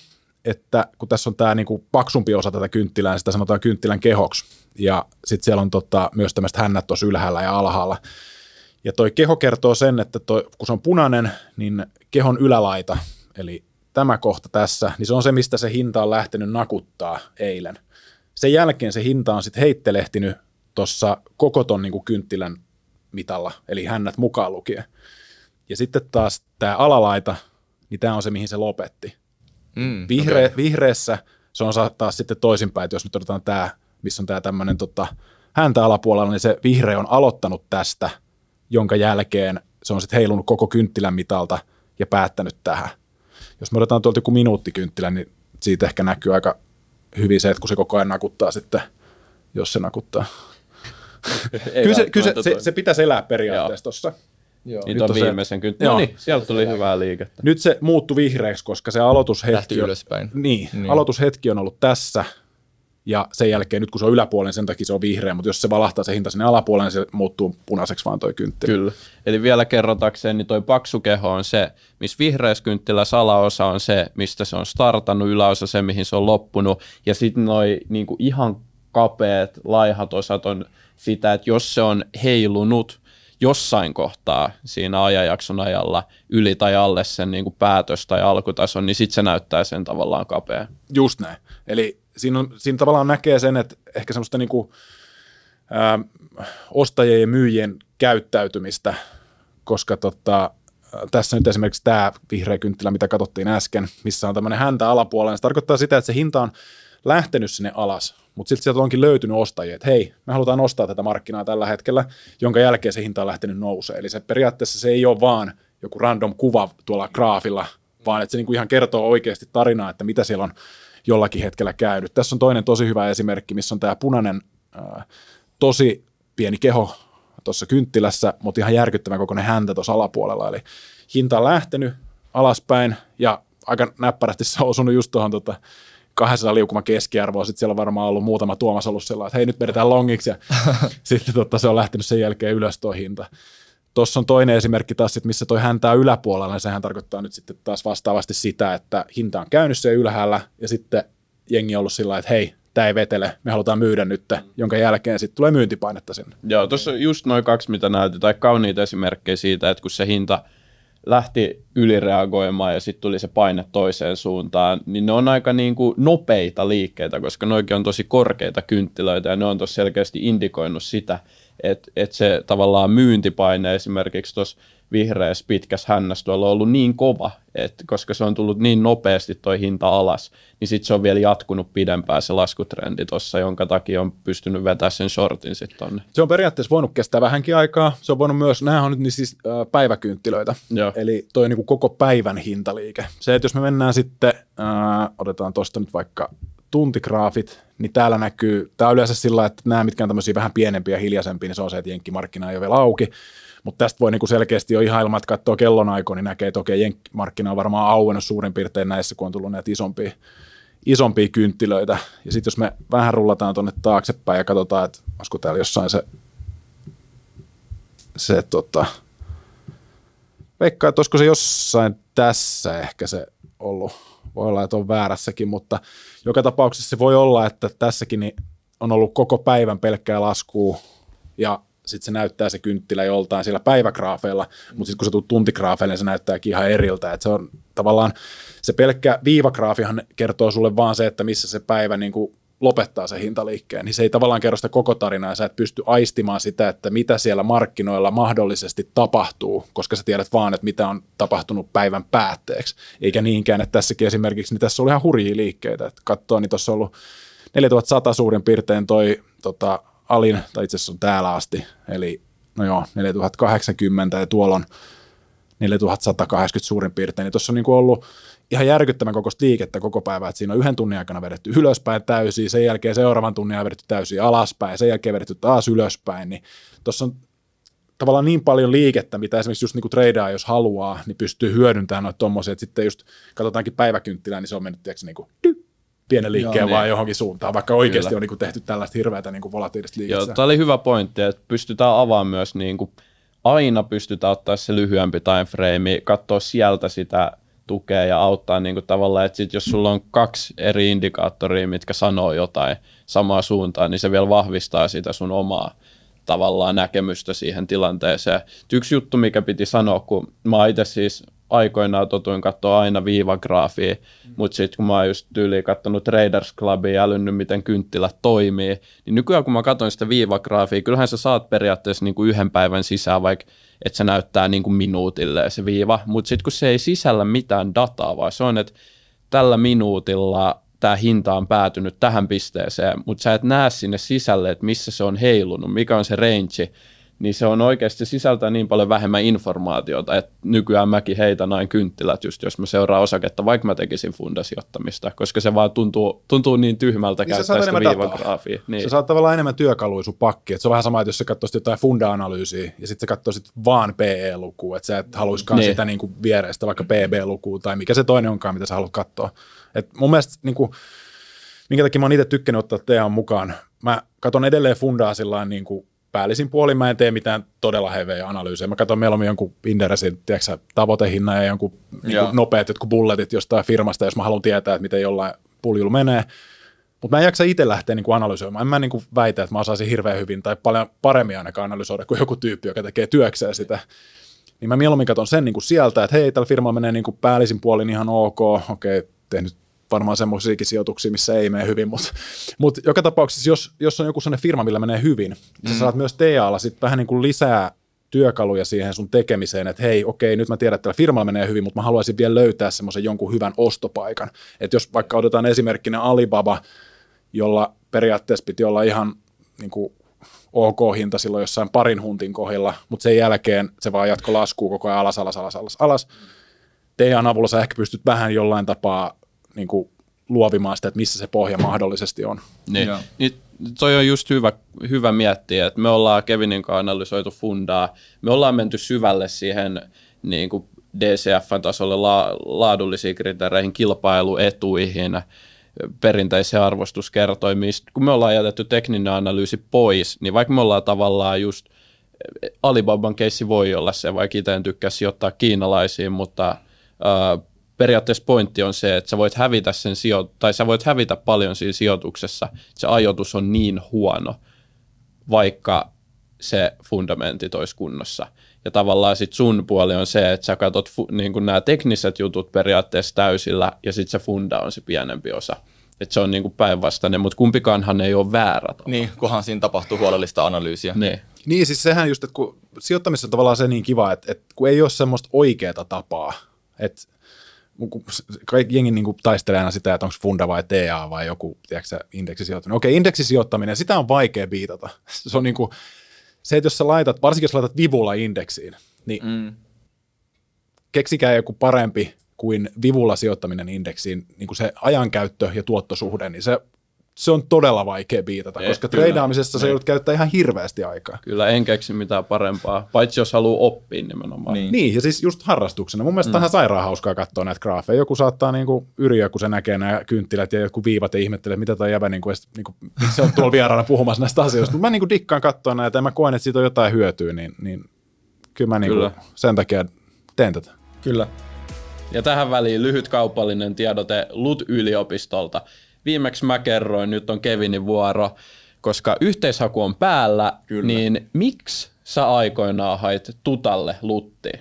[SPEAKER 3] että kun tässä on tämä niinku paksumpi osa tätä kynttilää, sitä sanotaan kynttilän kehoksi. Ja sitten siellä on tota, myös tämmöiset hännät tuossa ylhäällä ja alhaalla. Ja toi keho kertoo sen, että toi, kun se on punainen, niin kehon ylälaita, eli tämä kohta tässä, niin se on se, mistä se hinta on lähtenyt nakuttaa eilen. Sen jälkeen se hinta on sitten heittelehtinyt tuossa koko ton niin kuin kynttilän mitalla, eli hännät mukaan lukien. Ja sitten taas tämä alalaita, niin tämä on se, mihin se lopetti.
[SPEAKER 1] Mm,
[SPEAKER 3] Vihre,
[SPEAKER 1] okei.
[SPEAKER 3] Vihreässä se on sa- taas sitten toisinpäin, että jos nyt otetaan tämä, missä on tämä tämmöinen tota, häntä alapuolella, niin se vihreä on aloittanut tästä, jonka jälkeen se on sitten heilunut koko kynttilän mitalta ja päättänyt tähän. Jos me otetaan tuolta joku minuuttikynttilä, niin siitä ehkä näkyy aika hyvin se, että kun se koko ajan nakuttaa sitten, jos se nakuttaa. Kyllä, se, kyllä se, se, se pitäisi elää periaatteessa tuossa.
[SPEAKER 1] Joo.
[SPEAKER 2] Niin
[SPEAKER 3] nyt
[SPEAKER 2] tuon
[SPEAKER 3] on se-
[SPEAKER 2] viimeisen kyllä. No niin, sieltä tuli hyvää liikettä.
[SPEAKER 3] Nyt se muuttui vihreäksi, koska se aloitushetki
[SPEAKER 1] Lähti
[SPEAKER 3] on-
[SPEAKER 1] ylöspäin.
[SPEAKER 3] Niin,
[SPEAKER 1] Niin.
[SPEAKER 3] niin, aloitushetki on ollut tässä, ja sen jälkeen nyt kun se on yläpuolella, sen takia se on vihreä, mutta jos se valahtaa se hinta sinne alapuolelle, niin se muuttuu punaiseksi vaan toi kyntteli.
[SPEAKER 2] Kyllä. Eli vielä kerrotakseen, niin toi paksukeho on se, missä vihreässä kynttilässä alaosa on se, mistä se on startannut, yläosa se, mihin se on loppunut, ja sitten noi niinku ihan kapeat, laihat osat on sitä, että jos se on heilunut jossain kohtaa siinä ajanjakson ajalla yli tai alle sen niinku päätös- tai alkutason, niin sitten se näyttää sen tavallaan kapea.
[SPEAKER 3] Just näin. Eli siinä, on, siinä tavallaan näkee sen, että ehkä semmoista niinku, ää, ostajien ja myyjien käyttäytymistä, koska tota, tässä nyt esimerkiksi tämä vihreä kynttilä, mitä katsottiin äsken, missä on tämmöinen häntä alapuolella, niin se tarkoittaa sitä, että se hinta on lähtenyt sinne alas, mutta sitten sieltä onkin löytynyt ostajia, että hei, me halutaan ostaa tätä markkinaa tällä hetkellä, jonka jälkeen se hinta on lähtenyt nousee. Eli se periaatteessa se ei ole vaan joku random kuva tuolla graafilla, vaan että se niinku ihan kertoo oikeasti tarinaa, että mitä siellä on jollakin hetkellä käynyt. Tässä on toinen tosi hyvä esimerkki, missä on tämä punainen, ää, tosi pieni keho tuossa kynttilässä, mutta ihan järkyttävän kokoinen häntä tuossa alapuolella. Eli hinta on lähtenyt alaspäin ja aika näppärästi se on osunut just tuohon tota 200 liukuman keskiarvoa. Sitten siellä on varmaan ollut muutama Tuomas ollut sellainen, että hei nyt vedetään longiksi ja sitten tota, se on lähtenyt sen jälkeen ylös tuo hinta. Tuossa on toinen esimerkki taas, sit, missä toi häntää yläpuolella, niin sehän tarkoittaa nyt sitten taas vastaavasti sitä, että hinta on käynyt siellä ylhäällä ja sitten jengi on ollut sillä että hei, tämä ei vetele, me halutaan myydä nyt, jonka jälkeen sitten tulee myyntipainetta sinne.
[SPEAKER 2] Joo, tuossa on just noin kaksi, mitä näytit, tai kauniita esimerkkejä siitä, että kun se hinta lähti ylireagoimaan ja sitten tuli se paine toiseen suuntaan, niin ne on aika niin kuin nopeita liikkeitä, koska noikin on tosi korkeita kynttilöitä ja ne on tuossa selkeästi indikoinut sitä, että, että se tavallaan myyntipaine esimerkiksi tuossa vihreässä pitkässä hännässä tuolla on ollut niin kova, että koska se on tullut niin nopeasti toi hinta alas, niin sitten se on vielä jatkunut pidempään se laskutrendi tuossa, jonka takia on pystynyt vetämään sen shortin sitten tonne.
[SPEAKER 3] Se on periaatteessa voinut kestää vähänkin aikaa. Se on voinut myös, nämä on nyt niin siis äh, päiväkynttilöitä.
[SPEAKER 2] Joo.
[SPEAKER 3] Eli toi niin kuin koko päivän hintaliike. Se, että jos me mennään sitten, äh, otetaan tuosta nyt vaikka tuntigraafit, niin täällä näkyy, tämä on yleensä sillä että nämä, mitkä on tämmöisiä vähän pienempiä ja hiljaisempia, niin se on se, että jenkkimarkkina ei ole vielä auki. Mutta tästä voi niinku selkeästi jo ihan ilman, että katsoo kellonaikoja, niin näkee, että okei, jenkkimarkkina on varmaan auennut suurin piirtein näissä, kun on tullut näitä isompia, isompia kynttilöitä. Ja sitten jos me vähän rullataan tuonne taaksepäin ja katsotaan, että olisiko täällä jossain se, se tota, veikkaa, että olisiko se jossain tässä ehkä se ollut. Voi olla, että on väärässäkin, mutta joka tapauksessa se voi olla, että tässäkin niin on ollut koko päivän pelkkää laskua ja sitten se näyttää se kynttilä joltain siellä päivägraafeilla, mutta sitten kun se tulet tuntigraafeille, se näyttääkin ihan eriltä. Et se on tavallaan, se pelkkä viivagraafihan kertoo sulle vaan se, että missä se päivä niin kuin lopettaa se hintaliikkeen, niin se ei tavallaan kerro sitä koko tarinaa, sä et pysty aistimaan sitä, että mitä siellä markkinoilla mahdollisesti tapahtuu, koska sä tiedät vaan, että mitä on tapahtunut päivän päätteeksi, eikä niinkään, että tässäkin esimerkiksi, niin tässä oli ihan hurjia liikkeitä, että katsoo, niin tuossa on ollut 4100 suurin piirtein toi tota, alin, tai itse asiassa on täällä asti, eli no joo, 4080 ja tuolla on 4180 suurin piirtein, niin tuossa on niin kuin ollut ihan järkyttävän kokoista liikettä koko päivä, että siinä on yhden tunnin aikana vedetty ylöspäin täysin, sen jälkeen seuraavan tunnin aikana vedetty täysin alaspäin, sen jälkeen vedetty taas ylöspäin, niin tuossa on tavallaan niin paljon liikettä, mitä esimerkiksi just niin kuin tradea, jos haluaa, niin pystyy hyödyntämään noita tommosia, että sitten just katsotaankin päiväkynttilää, niin se on mennyt tiedätkö, niin kuin dy, pienen liikkeen
[SPEAKER 2] Joo,
[SPEAKER 3] vaan
[SPEAKER 2] niin.
[SPEAKER 3] johonkin suuntaan, vaikka oikeasti
[SPEAKER 2] Kyllä.
[SPEAKER 3] on niin kuin tehty tällaista hirveätä niin kuin volatiilista
[SPEAKER 2] Joo,
[SPEAKER 3] liikettä.
[SPEAKER 2] tämä oli hyvä pointti, että pystytään avaamaan myös niin kuin, aina pystytään ottaa se lyhyempi time frame, katsoa sieltä sitä tukea ja auttaa niin kuin tavallaan, että sit jos sulla on kaksi eri indikaattoria, mitkä sanoo jotain samaa suuntaan, niin se vielä vahvistaa sitä sun omaa tavallaan näkemystä siihen tilanteeseen. Yksi juttu, mikä piti sanoa, kun mä itse siis aikoinaan totuin katsoa aina viivagraafia, mm. mutta sitten kun mä oon just tyyliin katsonut Traders Clubia ja älynnyt, miten kynttilät toimii, niin nykyään kun mä katson sitä viivagraafia, kyllähän sä saat periaatteessa niin kuin yhden päivän sisään, vaikka että se näyttää niin kuin minuutille se viiva, mutta sitten kun se ei sisällä mitään dataa, vaan se on, että tällä minuutilla tämä hinta on päätynyt tähän pisteeseen, mutta sä et näe sinne sisälle, että missä se on heilunut, mikä on se range, niin se on oikeasti sisältää niin paljon vähemmän informaatiota, että nykyään mäkin heitän näin kynttilät, just jos mä seuraan osaketta, vaikka mä tekisin fundasijoittamista, koska se vaan tuntuu, tuntuu niin tyhmältä niin käyttää sitä viivagraafia.
[SPEAKER 3] Niin. Se saattaa tavallaan enemmän työkaluja sun pakki, että se on vähän sama, että jos sä katsoisit jotain funda-analyysiä ja sitten sä katsoisit vaan PE-lukua, että sä et haluiskaan niin. sitä niin kuin viereistä vaikka PB-lukua tai mikä se toinen onkaan, mitä sä haluat katsoa. Et mun mielestä niin kuin, minkä takia mä oon itse tykkännyt ottaa teidän mukaan, mä katson edelleen fundaa sillä niin kuin päällisin puolin mä en tee mitään todella hevejä analyysejä. Mä katson mieluummin jonkun Inderesin tiedätkö, tavoitehinnan ja jonkun niin nopeat jotkut bulletit jostain firmasta, jos mä haluan tietää, että miten jollain puljulla menee. Mutta mä en jaksa itse lähteä niin kuin analysoimaan. En mä niin kuin väitä, että mä osaisin hirveän hyvin tai paljon paremmin ainakaan analysoida kuin joku tyyppi, joka tekee työkseen sitä. Niin mä mieluummin katson sen niin kuin sieltä, että hei, tällä firmalla menee niin kuin päällisin puolin ihan ok, okei, okay, tehnyt varmaan semmoisiakin sijoituksia, missä ei mene hyvin, mutta, mutta joka tapauksessa, jos, jos on joku sellainen firma, millä menee hyvin, niin mm. sä saat myös TAlla sitten vähän niin kuin lisää työkaluja siihen sun tekemiseen, että hei, okei, nyt mä tiedän, että tällä firmalla menee hyvin, mutta mä haluaisin vielä löytää semmoisen jonkun hyvän ostopaikan. Että jos vaikka otetaan esimerkkinä Alibaba, jolla periaatteessa piti olla ihan niin kuin OK-hinta silloin jossain parin huntin kohdilla, mutta sen jälkeen se vaan jatko laskuu koko ajan alas, alas, alas, alas, alas. Teidän avulla sä ehkä pystyt vähän jollain tapaa niin kuin luovimaan sitä, että missä se pohja mahdollisesti on.
[SPEAKER 2] Niin. Niin, toi on just hyvä, hyvä miettiä, että me ollaan Kevinin kanssa analysoitu fundaa, me ollaan menty syvälle siihen niin kuin DCF-tasolle la, laadullisiin kriteereihin, kilpailuetuihin, perinteisiin arvostuskertoimiin. Kun me ollaan jätetty tekninen analyysi pois, niin vaikka me ollaan tavallaan just Alibaban keissi voi olla se, vaikka itse en tykkää sijoittaa kiinalaisiin, mutta äh, periaatteessa pointti on se, että sä voit hävitä sen sijo- tai sä voit hävitä paljon siinä sijoituksessa, se ajoitus on niin huono, vaikka se fundamentti olisi kunnossa. Ja tavallaan sit sun puoli on se, että sä katsot fu- niin nämä tekniset jutut periaatteessa täysillä ja sitten se funda on se pienempi osa. Että se on niin päinvastainen, mutta kumpikaanhan ei ole väärä. Tavalla.
[SPEAKER 1] Niin, kunhan siinä tapahtuu huolellista analyysiä.
[SPEAKER 3] Niin. Niin, siis sehän just, että kun sijoittamisessa on tavallaan se niin kiva, että, että kun ei ole semmoista oikeaa tapaa, että kaikki jengi niin taistelee aina sitä, että onko funda vai TA vai joku tiedätkö, indeksisijoittaminen. Okei, indeksisijoittaminen, sitä on vaikea viitata. Se on niin kuin, se, että jos sä laitat, varsinkin jos laitat vivulla indeksiin, niin mm. keksikää joku parempi kuin vivulla sijoittaminen indeksiin, niin kuin se ajankäyttö ja tuottosuhde, niin se se on todella vaikea biitata, eh, koska treidaamisessa se joudut käyttää ihan hirveästi aikaa.
[SPEAKER 2] Kyllä, en keksi mitään parempaa, paitsi jos haluaa oppia nimenomaan.
[SPEAKER 3] Niin, niin ja siis just harrastuksena. Mun mielestä mm. ihan sairaan hauskaa katsoa näitä graafeja. Joku saattaa niinku yriä, kun se näkee nämä kynttilät ja joku viivat ja ihmettelee, mitä toi jävä, niinku, niinku, se on tuolla vieraana puhumassa näistä asioista. Mutta mä niinku dikkaan katsoa näitä ja mä koen, että siitä on jotain hyötyä, niin, niin kyllä mä niinku kyllä. sen takia teen tätä.
[SPEAKER 1] Kyllä.
[SPEAKER 2] Ja tähän väliin lyhyt kaupallinen tiedote LUT-yliopistolta viimeksi mä kerroin, nyt on Kevinin vuoro, koska yhteishaku on päällä, Kyllä. niin miksi sä aikoinaan hait Tutalle luttiin?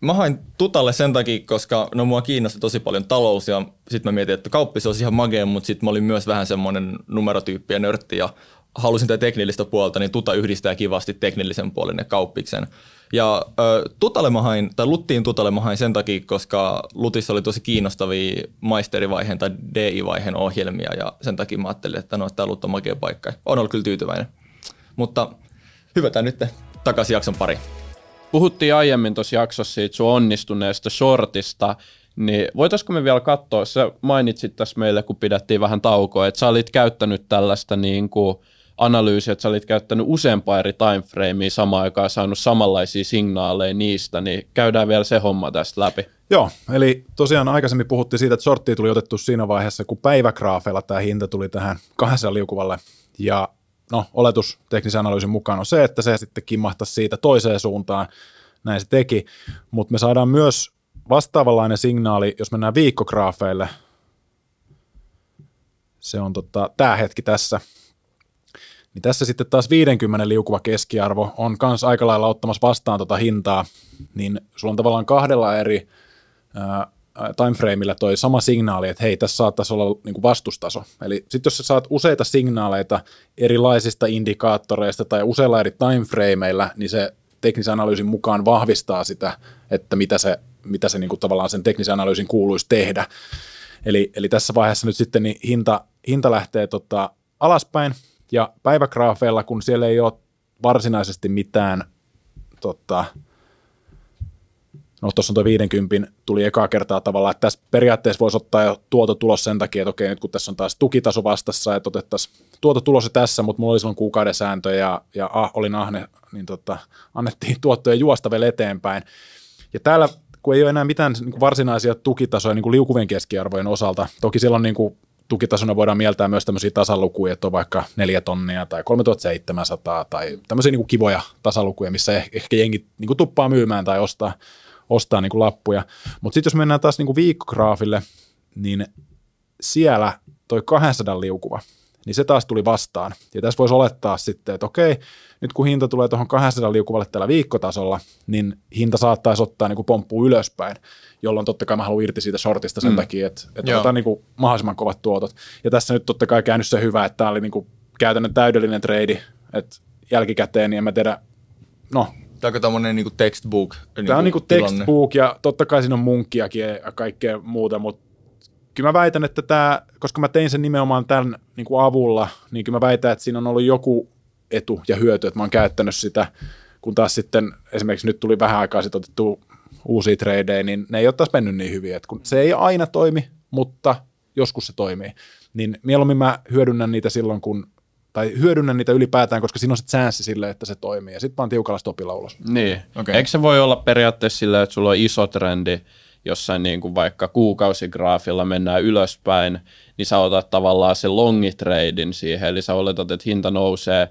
[SPEAKER 1] Mä hain Tutalle sen takia, koska no mua kiinnosti tosi paljon talous ja sitten mä mietin, että kauppis olisi ihan magea, mutta sitten mä olin myös vähän semmoinen numerotyyppi ja nörtti ja halusin tätä teknillistä puolta, niin Tuta yhdistää kivasti teknillisen puolen ja kauppiksen. Ja äh, Tutalemahain, tai Luttiin Tutalemahain sen takia, koska Lutissa oli tosi kiinnostavia maisterivaiheen tai DI-vaiheen ohjelmia, ja sen takia mä ajattelin, että no, tämä Lut on makea paikka. On ollut kyllä tyytyväinen. Mutta hyvä nyt takaisin jakson pari.
[SPEAKER 2] Puhuttiin aiemmin tuossa jaksossa siitä sun onnistuneesta shortista, niin voitaisiko me vielä katsoa, sä mainitsit tässä meille, kun pidettiin vähän taukoa, että sä olit käyttänyt tällaista niin kuin – analyysi, että sä olit käyttänyt useampaa eri timeframea samaan aikaan saanut samanlaisia signaaleja niistä, niin käydään vielä se homma tästä läpi.
[SPEAKER 3] Joo, eli tosiaan aikaisemmin puhuttiin siitä, että shorttia tuli otettu siinä vaiheessa, kun päivägraafeilla tämä hinta tuli tähän kahdessa liukuvalle, ja no, oletus teknisen analyysin mukaan on se, että se sitten kimmahtaisi siitä toiseen suuntaan, näin se teki, mutta me saadaan myös vastaavanlainen signaali, jos mennään viikkograafeille, se on tota, tämä hetki tässä, Niin tässä sitten taas 50 liukuva keskiarvo on kans aika lailla ottamassa vastaan tota hintaa, niin sulla on tavallaan kahdella eri ää, timeframeillä toi sama signaali, että hei, tässä saattaisi olla niin kuin vastustaso. Eli sitten jos sä saat useita signaaleita erilaisista indikaattoreista tai useilla eri timeframeilla, niin se teknisen analyysin mukaan vahvistaa sitä, että mitä se, mitä se niin kuin tavallaan sen teknisen analyysin kuuluisi tehdä. Eli, eli tässä vaiheessa nyt sitten niin hinta, hinta lähtee tota alaspäin, ja päivägraafeilla, kun siellä ei ole varsinaisesti mitään tota, no tuossa on tuo 50 tuli ekaa kertaa tavallaan, että tässä periaatteessa voisi ottaa jo tuototulos sen takia, että okei, nyt kun tässä on taas tukitaso vastassa, että otettaisiin tuototulos tässä, mutta mulla oli silloin kuukauden sääntö ja, ja ah, olin ahne, niin tota, annettiin tuottoja juosta vielä eteenpäin. Ja täällä, kun ei ole enää mitään niin varsinaisia tukitasoja niin liukuvien keskiarvojen osalta, toki siellä on niin kuin tukitasona voidaan mieltää myös tämmöisiä tasalukuja, että on vaikka 4 tonnia tai 3700 tai tämmöisiä niin kuin kivoja tasalukuja, missä eh, ehkä jengi niin kuin tuppaa myymään tai ostaa, ostaa niin kuin lappuja. Mutta sitten jos mennään taas niin kuin viikkograafille, niin siellä toi 200 liukuva, niin se taas tuli vastaan. Ja tässä voisi olettaa sitten, että okei, nyt kun hinta tulee tuohon 200 liukuvalle tällä viikkotasolla, niin hinta saattaisi ottaa niin pomppu ylöspäin, jolloin totta kai mä haluan irti siitä shortista sen mm. takia, että, että otetaan niin kuin mahdollisimman kovat tuotot. Ja tässä nyt totta kai käynyt se hyvä, että tämä oli niin kuin käytännön täydellinen trade, että jälkikäteen, niin en mä tiedä, no
[SPEAKER 1] Tämä on tämmöinen niin textbook.
[SPEAKER 3] Niin Tämä on niin textbook ja totta kai siinä on munkkiakin ja kaikkea muuta, mutta kyllä mä väitän, että tämä, koska mä tein sen nimenomaan tämän niin kuin avulla, niin kyllä mä väitän, että siinä on ollut joku etu ja hyöty, että mä oon käyttänyt sitä, kun taas sitten esimerkiksi nyt tuli vähän aikaa sitten otettu uusia tradeja, niin ne ei ole taas mennyt niin hyvin, että kun se ei aina toimi, mutta joskus se toimii, niin mieluummin mä hyödynnän niitä silloin, kun tai hyödynnän niitä ylipäätään, koska siinä on se chanssi sille, että se toimii. Ja sitten vaan tiukalla stopilla ulos.
[SPEAKER 2] Niin. Okay. Eikö se voi olla periaatteessa sillä, että sulla on iso trendi, jossain niin kuin vaikka kuukausigraafilla mennään ylöspäin, niin sä otat tavallaan se longitradin siihen, eli sä oletat, että hinta nousee,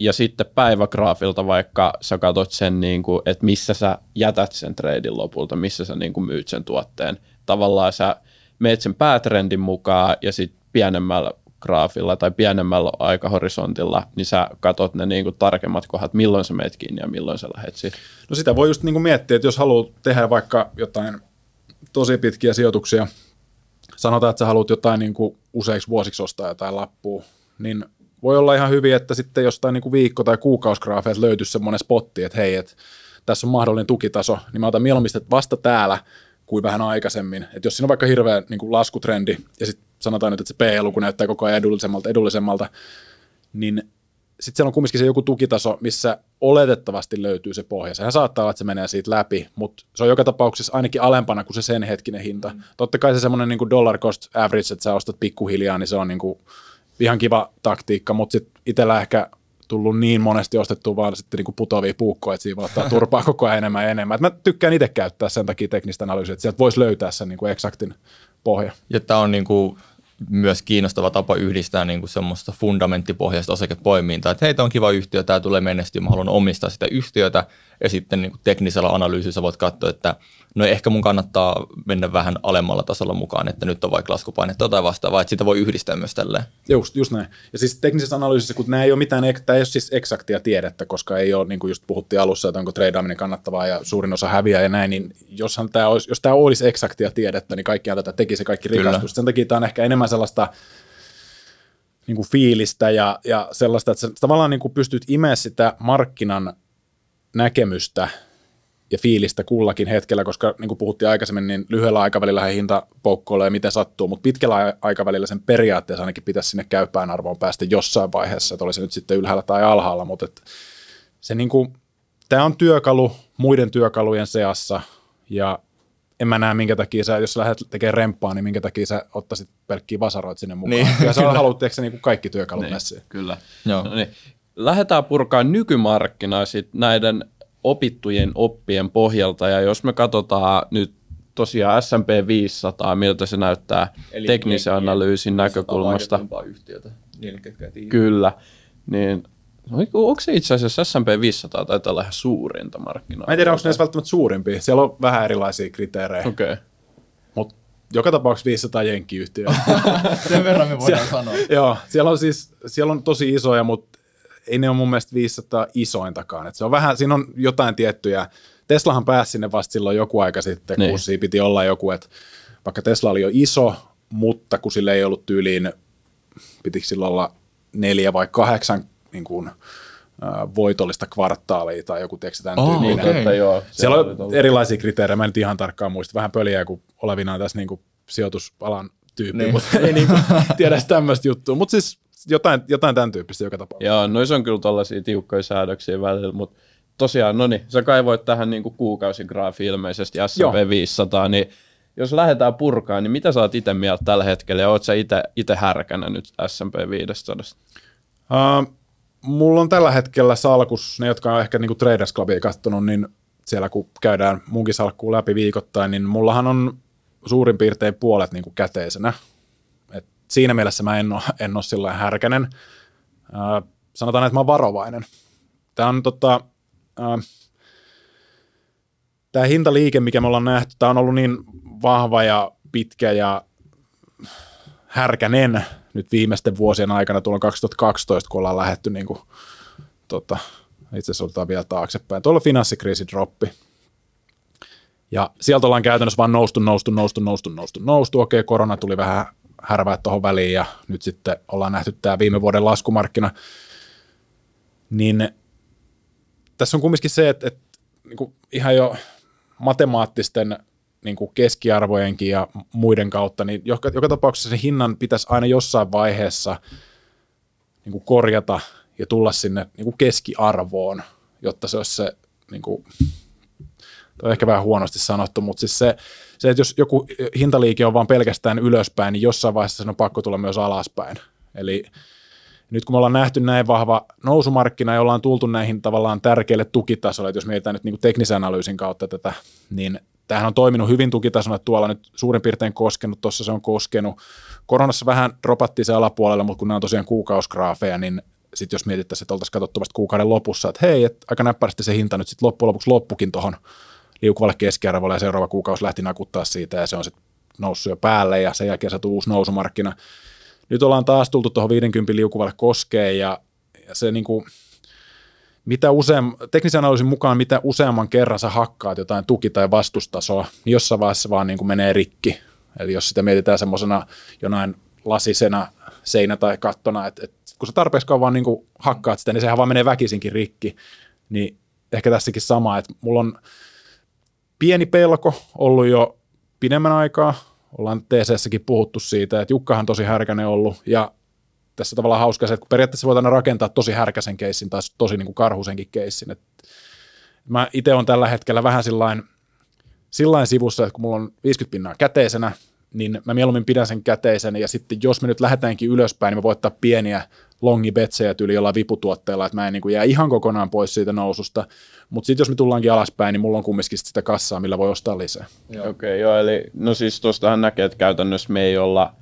[SPEAKER 2] ja sitten päivägraafilta vaikka sä katsot sen, niin kuin, että missä sä jätät sen treidin lopulta, missä sä niin kuin myyt sen tuotteen. Tavallaan sä meet sen päätrendin mukaan ja sitten pienemmällä graafilla tai pienemmällä aikahorisontilla, niin sä katot ne niin kuin tarkemmat kohdat, milloin sä meet kiinni ja milloin sä lähet siihen.
[SPEAKER 3] No sitä voi just niin kuin miettiä, että jos haluat tehdä vaikka jotain tosi pitkiä sijoituksia, sanotaan, että sä haluat jotain niin kuin useiksi vuosiksi ostaa jotain lappua, niin voi olla ihan hyvin, että sitten jostain niin kuin viikko- tai kuukausgraafeet löytyisi semmoinen spotti, että hei, että tässä on mahdollinen tukitaso, niin mä otan mieluummin vasta täällä kuin vähän aikaisemmin. Että jos siinä on vaikka hirveä niin kuin laskutrendi ja sitten sanotaan nyt, että se P-luku näyttää koko ajan edullisemmalta, edullisemmalta, niin sitten siellä on kumminkin se joku tukitaso, missä oletettavasti löytyy se pohja. Sehän saattaa olla, että se menee siitä läpi, mutta se on joka tapauksessa ainakin alempana kuin se sen hetkinen hinta. Mm. Totta kai se semmoinen niin dollar cost average, että sä ostat pikkuhiljaa, niin se on niin kuin ihan kiva taktiikka, mutta sitten itsellä ehkä tullut niin monesti ostettua vaan sitten niin putovia puukkoja, että siinä ottaa turpaa koko ajan enemmän ja enemmän. Et mä tykkään itse käyttää sen takia teknistä analyysiä, että sieltä voisi löytää sen niin kuin eksaktin pohja.
[SPEAKER 1] Ja tämä on niin kuin myös kiinnostava tapa yhdistää niin kuin semmoista fundamenttipohjaista osakepoimintaa, että heitä on kiva yhtiö, tämä tulee menestyä, mä haluan omistaa sitä yhtiötä, ja sitten niin kuin teknisellä analyysissä voit katsoa, että no ehkä mun kannattaa mennä vähän alemmalla tasolla mukaan, että nyt on vaikka laskupainetta tai vastaavaa, että sitä voi yhdistää myös tälleen.
[SPEAKER 3] Just, just näin. Ja siis teknisessä analyysissä, kun nämä ei ole mitään, tämä ei ole siis eksaktia tiedettä, koska ei ole, niin kuin just puhuttiin alussa, että onko treidaaminen kannattavaa ja suurin osa häviää ja näin, niin joshan tämä olisi, jos tämä olisi eksaktia tiedettä, niin kaikkiaan tätä tekisi kaikki rikastus. Sen takia tämä on ehkä enemmän sellaista niin kuin fiilistä ja, ja sellaista, että sä tavallaan niin kuin pystyt imeä sitä markkinan näkemystä ja fiilistä kullakin hetkellä, koska niin kuin puhuttiin aikaisemmin, niin lyhyellä aikavälillä hinta poukkoilee miten sattuu, mutta pitkällä aikavälillä sen periaatteessa ainakin pitäisi sinne käypään arvoon päästä jossain vaiheessa, että olisi nyt sitten ylhäällä tai alhaalla, mutta että se niin kuin, tämä on työkalu muiden työkalujen seassa ja en mä näe, minkä takia sä, jos sä lähdet tekemään remppaa, niin minkä takia sä ottaisit pelkkiä vasaroit sinne mukaan. Niin, ja sä haluat, niin kuin kaikki työkalut niin, messiin.
[SPEAKER 2] Kyllä. Joo. No niin. Lähdetään purkaa nykymarkkinaa sit näiden opittujen oppien pohjalta, ja jos me katsotaan nyt tosiaan S&P 500, miltä se näyttää Eli teknisen analyysin näkökulmasta.
[SPEAKER 1] Yhtiötä,
[SPEAKER 2] niille, Kyllä, niin onko se itse asiassa S&P 500 taitaa olla ihan suurinta markkinaa?
[SPEAKER 3] Mä en tiedä, onko ne välttämättä suurimpia. Siellä on vähän erilaisia kriteerejä.
[SPEAKER 2] Okei. Okay.
[SPEAKER 3] Mutta joka tapauksessa 500 jenkkiyhtiöä.
[SPEAKER 1] Sen verran me voidaan sanoa.
[SPEAKER 3] Joo, siellä on siis siellä on tosi isoja, mutta ei ne ole mun mielestä 500 isointakaan. Et se on vähän, siinä on jotain tiettyjä. Teslahan pääsi sinne vasta silloin joku aika sitten, niin. kun siinä piti olla joku, että vaikka Tesla oli jo iso, mutta kun sille ei ollut tyyliin, pitikö sillä olla neljä vai kahdeksan niin kuin, voitollista kvartaalia tai joku teksti tämän
[SPEAKER 1] Oh,
[SPEAKER 3] tyyppinen.
[SPEAKER 1] okei.
[SPEAKER 2] Että joo,
[SPEAKER 3] Siellä on
[SPEAKER 2] tolla-
[SPEAKER 3] erilaisia kriteerejä, mä en nyt ihan tarkkaan muista, vähän pöliä kuin olevinaan tässä niin kuin sijoitusalan tyyppi,
[SPEAKER 1] Niin.
[SPEAKER 3] mutta ei niin kuin tiedä tämmöistä juttua, mutta siis jotain, jotain tämän tyyppistä joka tapauksessa.
[SPEAKER 2] Joo, noissa on kyllä tällaisia tiukkoja säädöksiä välillä, mutta tosiaan, no niin, sä kaivoit tähän niin kuukausigraafi ilmeisesti. S&P 500, niin jos lähdetään purkaan, niin mitä sä oot itse mieltä tällä hetkellä, ja oot sä itse härkänä nyt S&P 500?
[SPEAKER 3] Uh, mulla on tällä hetkellä salkus, ne jotka on ehkä niinku Traders Clubia kattonut, niin siellä kun käydään munkin salkkuun läpi viikoittain, niin mullahan on suurin piirtein puolet niinku käteisenä. Siinä mielessä mä en ole, en ole sillä härkänen. Uh, sanotaan, että mä oon varovainen. Tämä on tota, uh, tämä hintaliike, mikä me ollaan nähty, tämä on ollut niin vahva ja pitkä ja härkänen nyt viimeisten vuosien aikana, tuolla 2012, kun ollaan lähetty niin kuin, tota, itse asiassa otetaan vielä taaksepäin. Tuolla finanssikriisi droppi. Ja sieltä ollaan käytännössä vaan noustu, noustu, noustu, noustu, noustu, noustu. Okei, korona tuli vähän härvää tuohon väliin ja nyt sitten ollaan nähty tämä viime vuoden laskumarkkina. Niin tässä on kumminkin se, että, että niin kuin ihan jo matemaattisten niin kuin keskiarvojenkin ja muiden kautta, niin joka, joka tapauksessa se hinnan pitäisi aina jossain vaiheessa niin kuin korjata ja tulla sinne niin kuin keskiarvoon, jotta se olisi se, niin kuin, toi on ehkä vähän huonosti sanottu, mutta siis se, se, että jos joku hintaliike on vaan pelkästään ylöspäin, niin jossain vaiheessa sen on pakko tulla myös alaspäin. Eli nyt kun me ollaan nähty näin vahva nousumarkkina ja ollaan tultu näihin tavallaan tärkeille tukitasoille, että jos mietitään nyt niin kuin teknisen analyysin kautta tätä, niin tämähän on toiminut hyvin tukitasona, tuolla nyt suurin piirtein koskenut, tuossa se on koskenut. Koronassa vähän dropattiin se alapuolella, mutta kun nämä on tosiaan kuukausgraafeja, niin sitten jos mietittäisiin, että oltaisiin katsottu vasta kuukauden lopussa, että hei, että aika näppärästi se hinta nyt sitten loppujen lopuksi loppukin tuohon liukuvalle keskiarvolle ja seuraava kuukausi lähti nakuttaa siitä ja se on sitten noussut jo päälle ja sen jälkeen saatu uusi nousumarkkina. Nyt ollaan taas tultu tuohon 50 liukuvalle koskeen ja, ja se niin kuin, mitä useam, teknisen analyysin mukaan mitä useamman kerran sä hakkaat jotain tuki- tai vastustasoa, niin jossain vaiheessa vaan niin kuin menee rikki. Eli jos sitä mietitään semmoisena jonain lasisena seinä tai kattona, että, että kun sä tarpeeksi kauan niin kuin hakkaat sitä, niin sehän vaan menee väkisinkin rikki. Niin ehkä tässäkin sama, että mulla on pieni pelko ollut jo pidemmän aikaa. Ollaan TCssäkin puhuttu siitä, että Jukkahan tosi härkänen ollut ja tässä tavallaan hauska se, että periaatteessa voit aina rakentaa tosi härkäsen keissin tai tosi niin kuin karhusenkin keissin. Et mä itse on tällä hetkellä vähän sillain, sillain sivussa, että kun mulla on 50 pinnaa käteisenä, niin mä mieluummin pidän sen käteisen. Ja sitten jos me nyt lähdetäänkin ylöspäin, niin me voittaa pieniä longibetsejä tyyli jollain viputuotteella, että mä en niin kuin jää ihan kokonaan pois siitä noususta, mutta sitten jos me tullaankin alaspäin, niin mulla on kumminkin sit sitä kassaa, millä voi ostaa lisää.
[SPEAKER 2] Okei, okay, joo, eli no siis tuostahan näkee, että käytännössä me ei olla,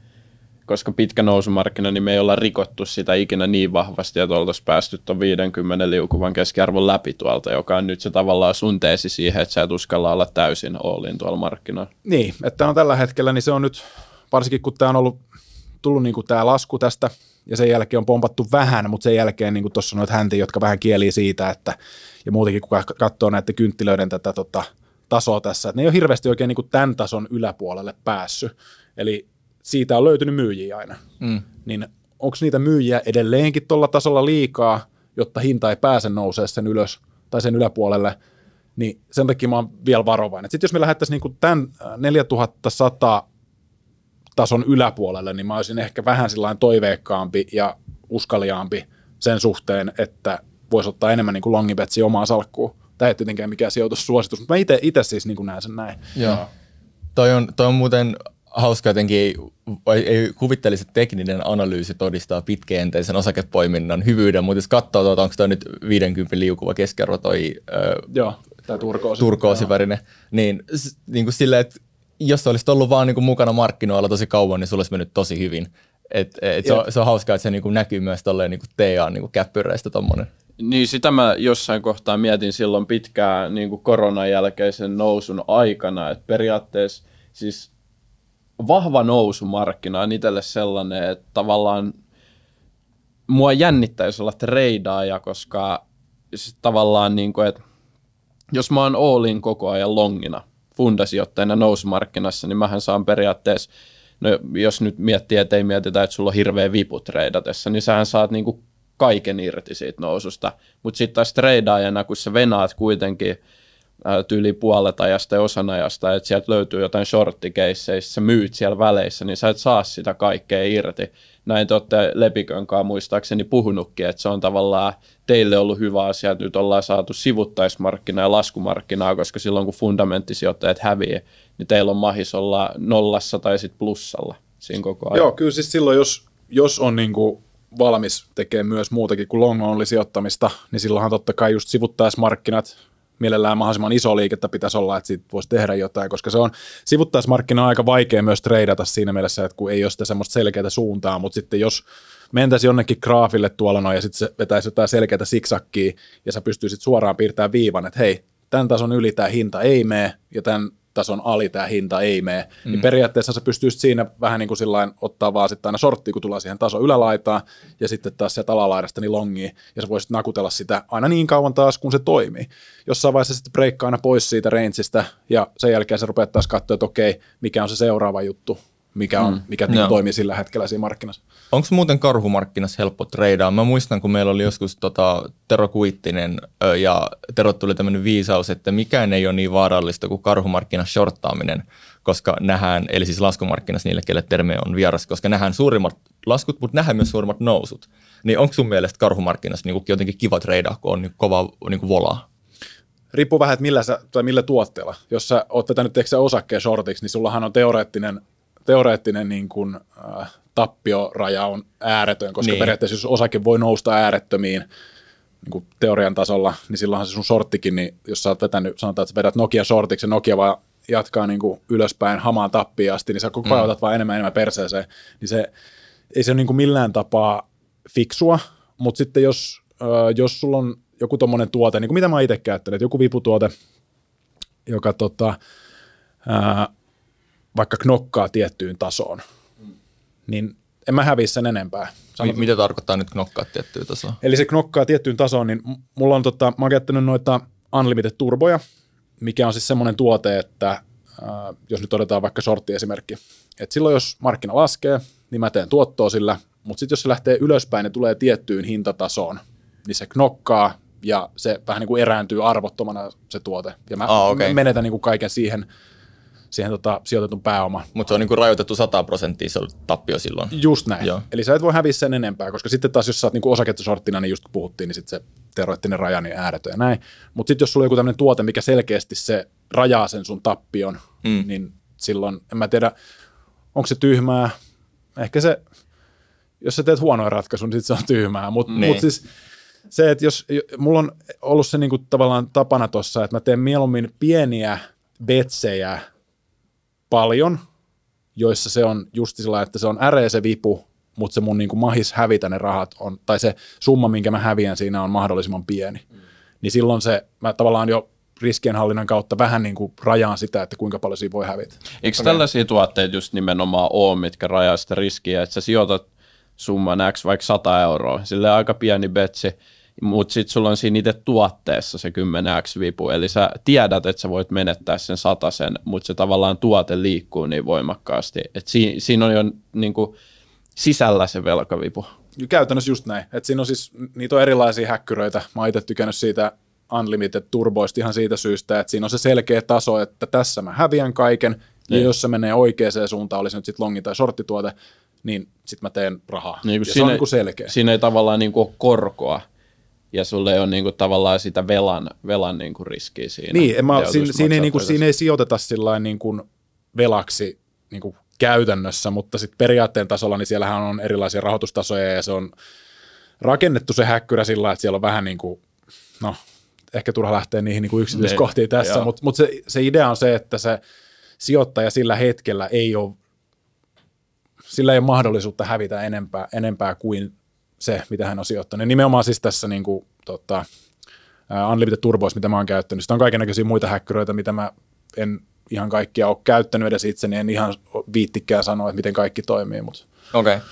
[SPEAKER 2] koska pitkä nousumarkkina, niin me ei olla rikottu sitä ikinä niin vahvasti, että oltaisiin päästy tuon 50 liukuvan keskiarvon läpi tuolta, joka on nyt se tavallaan sun teesi siihen, että sä et uskalla olla täysin Ollin tuolla markkinoilla.
[SPEAKER 3] Niin, että on tällä hetkellä, niin se on nyt, varsinkin kun tämä on ollut tullut niin tämä lasku tästä, ja sen jälkeen on pompattu vähän, mutta sen jälkeen niin tuossa on häntiä, jotka vähän kielii siitä, että, ja muutenkin kun katsoo näiden kynttilöiden tätä tota, tasoa tässä, että ne ei ole hirveästi oikein niin tämän tason yläpuolelle päässyt, eli siitä on löytynyt myyjiä aina. Mm. Niin onko niitä myyjiä edelleenkin tuolla tasolla liikaa, jotta hinta ei pääse nousee sen ylös tai sen yläpuolelle, niin sen takia mä oon vielä varovainen. Sitten jos me lähdettäisiin niin tämän 4100 tason yläpuolelle, niin mä olisin ehkä vähän sillain toiveikkaampi ja uskaliaampi sen suhteen, että voisi ottaa enemmän niin kuin longibetsi omaa salkkuun. Tämä ei tietenkään mikään sijoitussuositus, mutta mä itse siis niin näen sen näin.
[SPEAKER 1] Joo. Toi on, toi on muuten hauska jotenkin, ei, ei kuvittelisi, että tekninen analyysi todistaa pitkäjänteisen osakepoiminnan hyvyyden, mutta jos katsoo, tuota, onko toi nyt 50 liukuva keskiarvo toi
[SPEAKER 3] Joo, tämä turkoosi.
[SPEAKER 1] turkoosivärinen, niin, niin kuin silleen, että jos olisit ollut vaan niin kuin mukana markkinoilla tosi kauan, niin sulla olisi mennyt tosi hyvin. Et, et se, on, se on hauskaa, että se niin kuin näkyy myös tolleen niin kuin TA niin kuin käppyreistä tommonen.
[SPEAKER 2] Niin sitä mä jossain kohtaa mietin silloin pitkään niin kuin koronan jälkeisen nousun aikana, että periaatteessa siis vahva nousumarkkina on itselle sellainen, että tavallaan mua jännittäisi olla treidaaja, koska tavallaan niin kuin, että jos mä oon Allin koko ajan longina fundasijoittajana nousumarkkinassa, niin mähän saan periaatteessa, no jos nyt miettii, että ei mietitä, että sulla on hirveä vipu treidatessa, niin sähän saat niin kuin kaiken irti siitä noususta. Mutta sitten taas treidaajana, kun sä venaat kuitenkin tyyli puolet ajasta ja osan ajasta, että sieltä löytyy jotain shorttikeisseissä, sä myyt siellä väleissä, niin sä et saa sitä kaikkea irti. Näin te olette Lepikön kanssa muistaakseni puhunutkin, että se on tavallaan teille ollut hyvä asia, että nyt ollaan saatu sivuttaismarkkinaa ja laskumarkkinaa, koska silloin kun fundamenttisijoittajat häviää, niin teillä on mahis olla nollassa tai sitten plussalla siinä koko ajan.
[SPEAKER 3] Joo, kyllä siis silloin, jos, jos on niin kuin valmis tekemään myös muutakin kuin long only sijoittamista, niin silloinhan totta kai just sivuttaismarkkinat, mielellään mahdollisimman iso liikettä pitäisi olla, että siitä voisi tehdä jotain, koska se on sivuttaismarkkina aika vaikea myös treidata siinä mielessä, että kun ei ole sitä semmoista selkeää suuntaa, mutta sitten jos mentäisi jonnekin graafille tuolla noin ja sitten se vetäisi jotain selkeää siksakkiä ja sä pystyisit suoraan piirtämään viivan, että hei, tämän tason yli tämä hinta ei mene ja tämän tason ali tämä hinta ei mene, niin mm. niin periaatteessa sä pystyisit siinä vähän niin kuin sillain ottaa vaan sitten aina sorttia, kun tulee siihen tason ylälaitaan, ja sitten taas sieltä alalaidasta niin longiin, ja sä voisit nakutella sitä aina niin kauan taas, kun se toimii. Jossain vaiheessa sitten breikkaa aina pois siitä rangeista, ja sen jälkeen sä rupeat taas katsoa, että okei, mikä on se seuraava juttu, mikä, on, mm. mikä niin toimii sillä hetkellä siinä markkinassa.
[SPEAKER 1] Onko muuten karhumarkkinassa helppo treidaa? Mä muistan, kun meillä oli joskus tota, Tero Kuittinen ja Tero tuli tämmöinen viisaus, että mikään ei ole niin vaarallista kuin karhumarkkinassa shorttaaminen, koska nähdään, eli siis laskumarkkinassa niille, kelle termi on vieras, koska nähdään suurimmat laskut, mutta nähdään myös suurimmat nousut. Niin onko sun mielestä karhumarkkinassa niin jotenkin kiva treidaa, kun on niin kova niin volaa?
[SPEAKER 3] Riippuu vähän, että millä, sä, tai millä tuotteella. Jos sä oot vetänyt osakkeen shortiksi, niin sullahan on teoreettinen teoreettinen niin kuin, äh, tappioraja on ääretön, koska niin. periaatteessa jos osake voi nousta äärettömiin niin kuin teorian tasolla, niin silloinhan se sun sorttikin, niin jos sä oot vetänyt, sanotaan, että sä vedät Nokia sortiksi ja Nokia vaan jatkaa niin kuin ylöspäin hamaan tappiin asti, niin sä koko ajan mm. otat vaan enemmän enemmän perseeseen, niin se ei se ole niin kuin millään tapaa fiksua, mutta sitten jos, äh, jos sulla on joku tommonen tuote, niin kuin mitä mä itse käyttänyt, joku viputuote, joka tota, ää, vaikka knokkaa tiettyyn tasoon, niin en mä häviä sen enempää.
[SPEAKER 1] Sanot, Mitä tarkoittaa nyt knokkaa tiettyyn tasoon?
[SPEAKER 3] Eli se knokkaa tiettyyn tasoon, niin mulla on, tota, mä oon käyttänyt noita Unlimited Turboja, mikä on siis semmoinen tuote, että äh, jos nyt otetaan vaikka sortti-esimerkki, että silloin jos markkina laskee, niin mä teen tuottoa sillä, mutta sitten jos se lähtee ylöspäin ja tulee tiettyyn hintatasoon, niin se knokkaa ja se vähän niin kuin erääntyy arvottomana se tuote. Ja mä ah, okay. menetän niin kuin kaiken siihen siihen tota, sijoitetun pääoman.
[SPEAKER 1] Mutta se on niin kuin rajoitettu 100 prosenttia se on tappio silloin.
[SPEAKER 3] Just näin. Joo. Eli sä et voi häviä sen enempää, koska sitten taas jos sä oot niin osaketusorttina, niin just kun puhuttiin, niin sitten se teoreettinen raja niin ääretön ja näin. Mutta sitten jos sulla on joku tämmöinen tuote, mikä selkeästi se rajaa sen sun tappion, mm. niin silloin, en mä tiedä, onko se tyhmää, ehkä se, jos sä teet huonoja ratkaisun, niin sit se on tyhmää, mutta niin. mut siis se, että jos, mulla on ollut se niinku tavallaan tapana tuossa, että mä teen mieluummin pieniä betsejä paljon, joissa se on just sillä, että se on äreä se vipu, mutta se mun niin kuin mahis hävitä ne rahat on, tai se summa, minkä mä häviän siinä on mahdollisimman pieni. Mm. Niin silloin se, mä tavallaan jo riskienhallinnan kautta vähän niin kuin rajaan sitä, että kuinka paljon siinä voi hävitä.
[SPEAKER 2] Eikö okay. tällaisia tuotteita just nimenomaan ole, mitkä rajaa sitä riskiä, että sä sijoitat summan X vaikka 100 euroa, sille aika pieni betsi, mutta sitten sulla on siinä itse tuotteessa se 10x vipu, eli sä tiedät, että sä voit menettää sen sen, mutta se tavallaan tuote liikkuu niin voimakkaasti, että si- siinä on jo niin kuin, sisällä se velkavipu.
[SPEAKER 3] Käytännössä just näin, että siinä on siis, niitä on erilaisia häkkyröitä, mä oon itse tykännyt siitä Unlimited Turboista ihan siitä syystä, että siinä on se selkeä taso, että tässä mä häviän kaiken, ja niin. jos se menee oikeaan suuntaan, olisi nyt sitten longi- tai shorttituote, niin sitten mä teen rahaa.
[SPEAKER 2] Niin, ja siinä, se on niin kuin selkeä. Siinä ei tavallaan niin kuin ole korkoa, ja sulle ei ole niin kuin, tavallaan sitä velan, velan niin kuin riskiä siinä.
[SPEAKER 3] Niin, mä, siinä, siinä, ei, niin kuin, siinä ei sijoiteta sillä niin kuin velaksi niin kuin käytännössä, mutta sitten periaatteen tasolla niin siellähän on erilaisia rahoitustasoja ja se on rakennettu se häkkyrä sillä että siellä on vähän niin kuin, no ehkä turha lähteä niihin niin kuin yksityiskohtiin ne, tässä, mutta mut se, se idea on se, että se sijoittaja sillä hetkellä ei ole, sillä ei ole mahdollisuutta hävitä enempää, enempää kuin se, mitä hän on sijoittanut. Nimenomaan siis tässä niin kuin, tota, Unlimited Turboissa, mitä mä oon käyttänyt. Sitten on kaikenlaisia muita häkkyröitä, mitä mä en ihan kaikkia ole käyttänyt edes itse, niin en ihan viittikään sanoa, että miten kaikki toimii. Mutta.
[SPEAKER 1] Okei. Okay.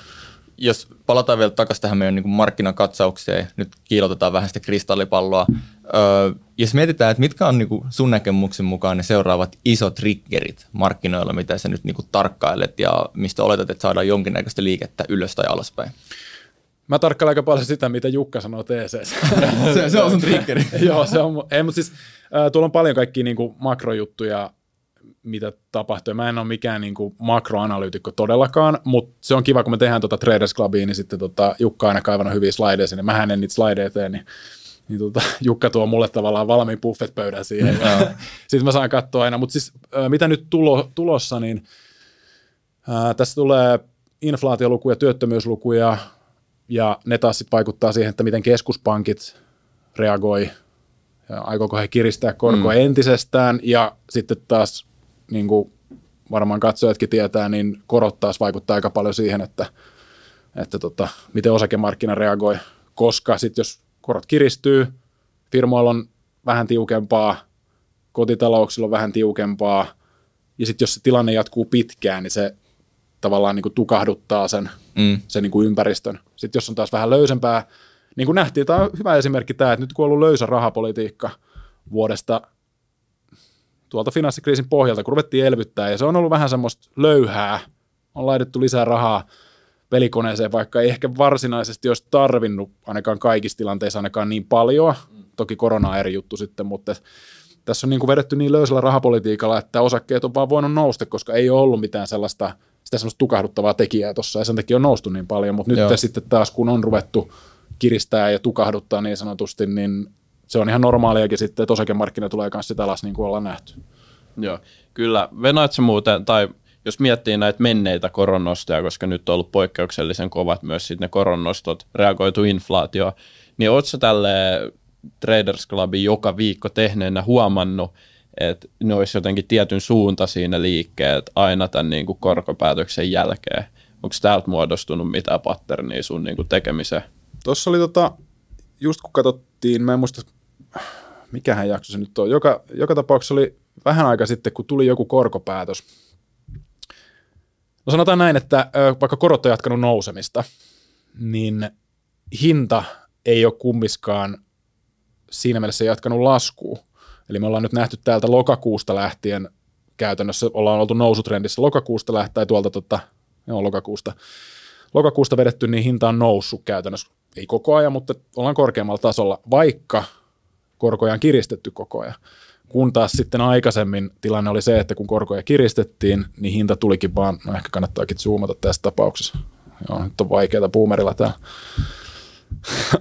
[SPEAKER 1] Jos palataan vielä takaisin tähän meidän niin markkinakatsaukseen, nyt kiilotetaan vähän sitä kristallipalloa. Öö, jos mietitään, että mitkä on niin kuin sun näkemyksen mukaan ne seuraavat isot triggerit markkinoilla, mitä sä nyt niin kuin tarkkailet ja mistä oletat, että saadaan jonkinnäköistä liikettä ylös tai alaspäin?
[SPEAKER 3] Mä tarkkailen aika paljon sitä, mitä Jukka sanoo TC.
[SPEAKER 1] se, se on sun triggeri.
[SPEAKER 3] Joo, se on. Ei, mutta siis äh, tuolla on paljon kaikkia niin kuin makrojuttuja, mitä tapahtuu. Mä en ole mikään niin kuin makroanalyytikko todellakaan, mutta se on kiva, kun me tehdään tuota Traders Clubiin, niin sitten tota, Jukka aina kaivannut hyviä slideja sinne. Mähän en niitä slideja tee, niin, niin tota, Jukka tuo mulle tavallaan valmiin buffet-pöydän siihen. sitten mä saan katsoa aina. Mutta siis äh, mitä nyt tulo, tulossa, niin äh, tässä tulee inflaatiolukuja, työttömyyslukuja, ja ne taas sitten vaikuttaa siihen, että miten keskuspankit reagoi, ja aikooko he kiristää korkoa mm. entisestään, ja sitten taas niin kuin varmaan katsojatkin tietää, niin korot taas vaikuttaa aika paljon siihen, että, että tota, miten osakemarkkina reagoi, koska sitten jos korot kiristyy, firmoilla on vähän tiukempaa, kotitalouksilla on vähän tiukempaa, ja sitten jos se tilanne jatkuu pitkään, niin se tavallaan niin kuin tukahduttaa sen, mm. sen niin kuin ympäristön. Sitten jos on taas vähän löysempää, niin kuin nähtiin, tämä on hyvä esimerkki tämä, että nyt kun on ollut löysä rahapolitiikka vuodesta tuolta finanssikriisin pohjalta, kun ruvettiin elvyttää, ja se on ollut vähän semmoista löyhää, on laitettu lisää rahaa pelikoneeseen, vaikka ei ehkä varsinaisesti olisi tarvinnut ainakaan kaikissa tilanteissa ainakaan niin paljon. Toki korona on eri juttu sitten, mutta tässä on niin kuin vedetty niin löysällä rahapolitiikalla, että osakkeet on vaan voinut nousta, koska ei ole ollut mitään sellaista sitä semmoista tukahduttavaa tekijää tuossa, ja sen takia on noustu niin paljon, mutta nyt Joo. sitten taas, kun on ruvettu kiristää ja tukahduttaa niin sanotusti, niin se on ihan normaaliakin sitten, että osakemarkkina tulee kanssa sitä alas, niin kuin ollaan nähty.
[SPEAKER 2] Joo, kyllä. Venaatko muuten, tai jos miettii näitä menneitä koronnostoja, koska nyt on ollut poikkeuksellisen kovat myös sitten ne koronnostot, reagoitu inflaatio, niin ootko tälle Traders Clubin joka viikko tehneenä huomannut, että ne olisi jotenkin tietyn suunta siinä liikkeet aina tämän niin kuin korkopäätöksen jälkeen. Onko täältä muodostunut mitään patternia sun niin kuin tekemiseen?
[SPEAKER 3] Tuossa oli tota, just kun katsottiin, mä en muista, mikähän jakso se nyt on, joka, joka tapauksessa oli vähän aika sitten, kun tuli joku korkopäätös. No sanotaan näin, että vaikka korot on jatkanut nousemista, niin hinta ei ole kummiskaan siinä mielessä jatkanut laskua, Eli me ollaan nyt nähty täältä lokakuusta lähtien käytännössä, ollaan oltu nousutrendissä lokakuusta lähtien, tai tuolta tota, joo, lokakuusta, lokakuusta vedetty, niin hinta on noussut käytännössä, ei koko ajan, mutta ollaan korkeammalla tasolla, vaikka korkoja on kiristetty koko ajan. Kun taas sitten aikaisemmin tilanne oli se, että kun korkoja kiristettiin, niin hinta tulikin vaan, no ehkä kannattaakin zoomata tässä tapauksessa. Joo, nyt on vaikeaa boomerilla tämä.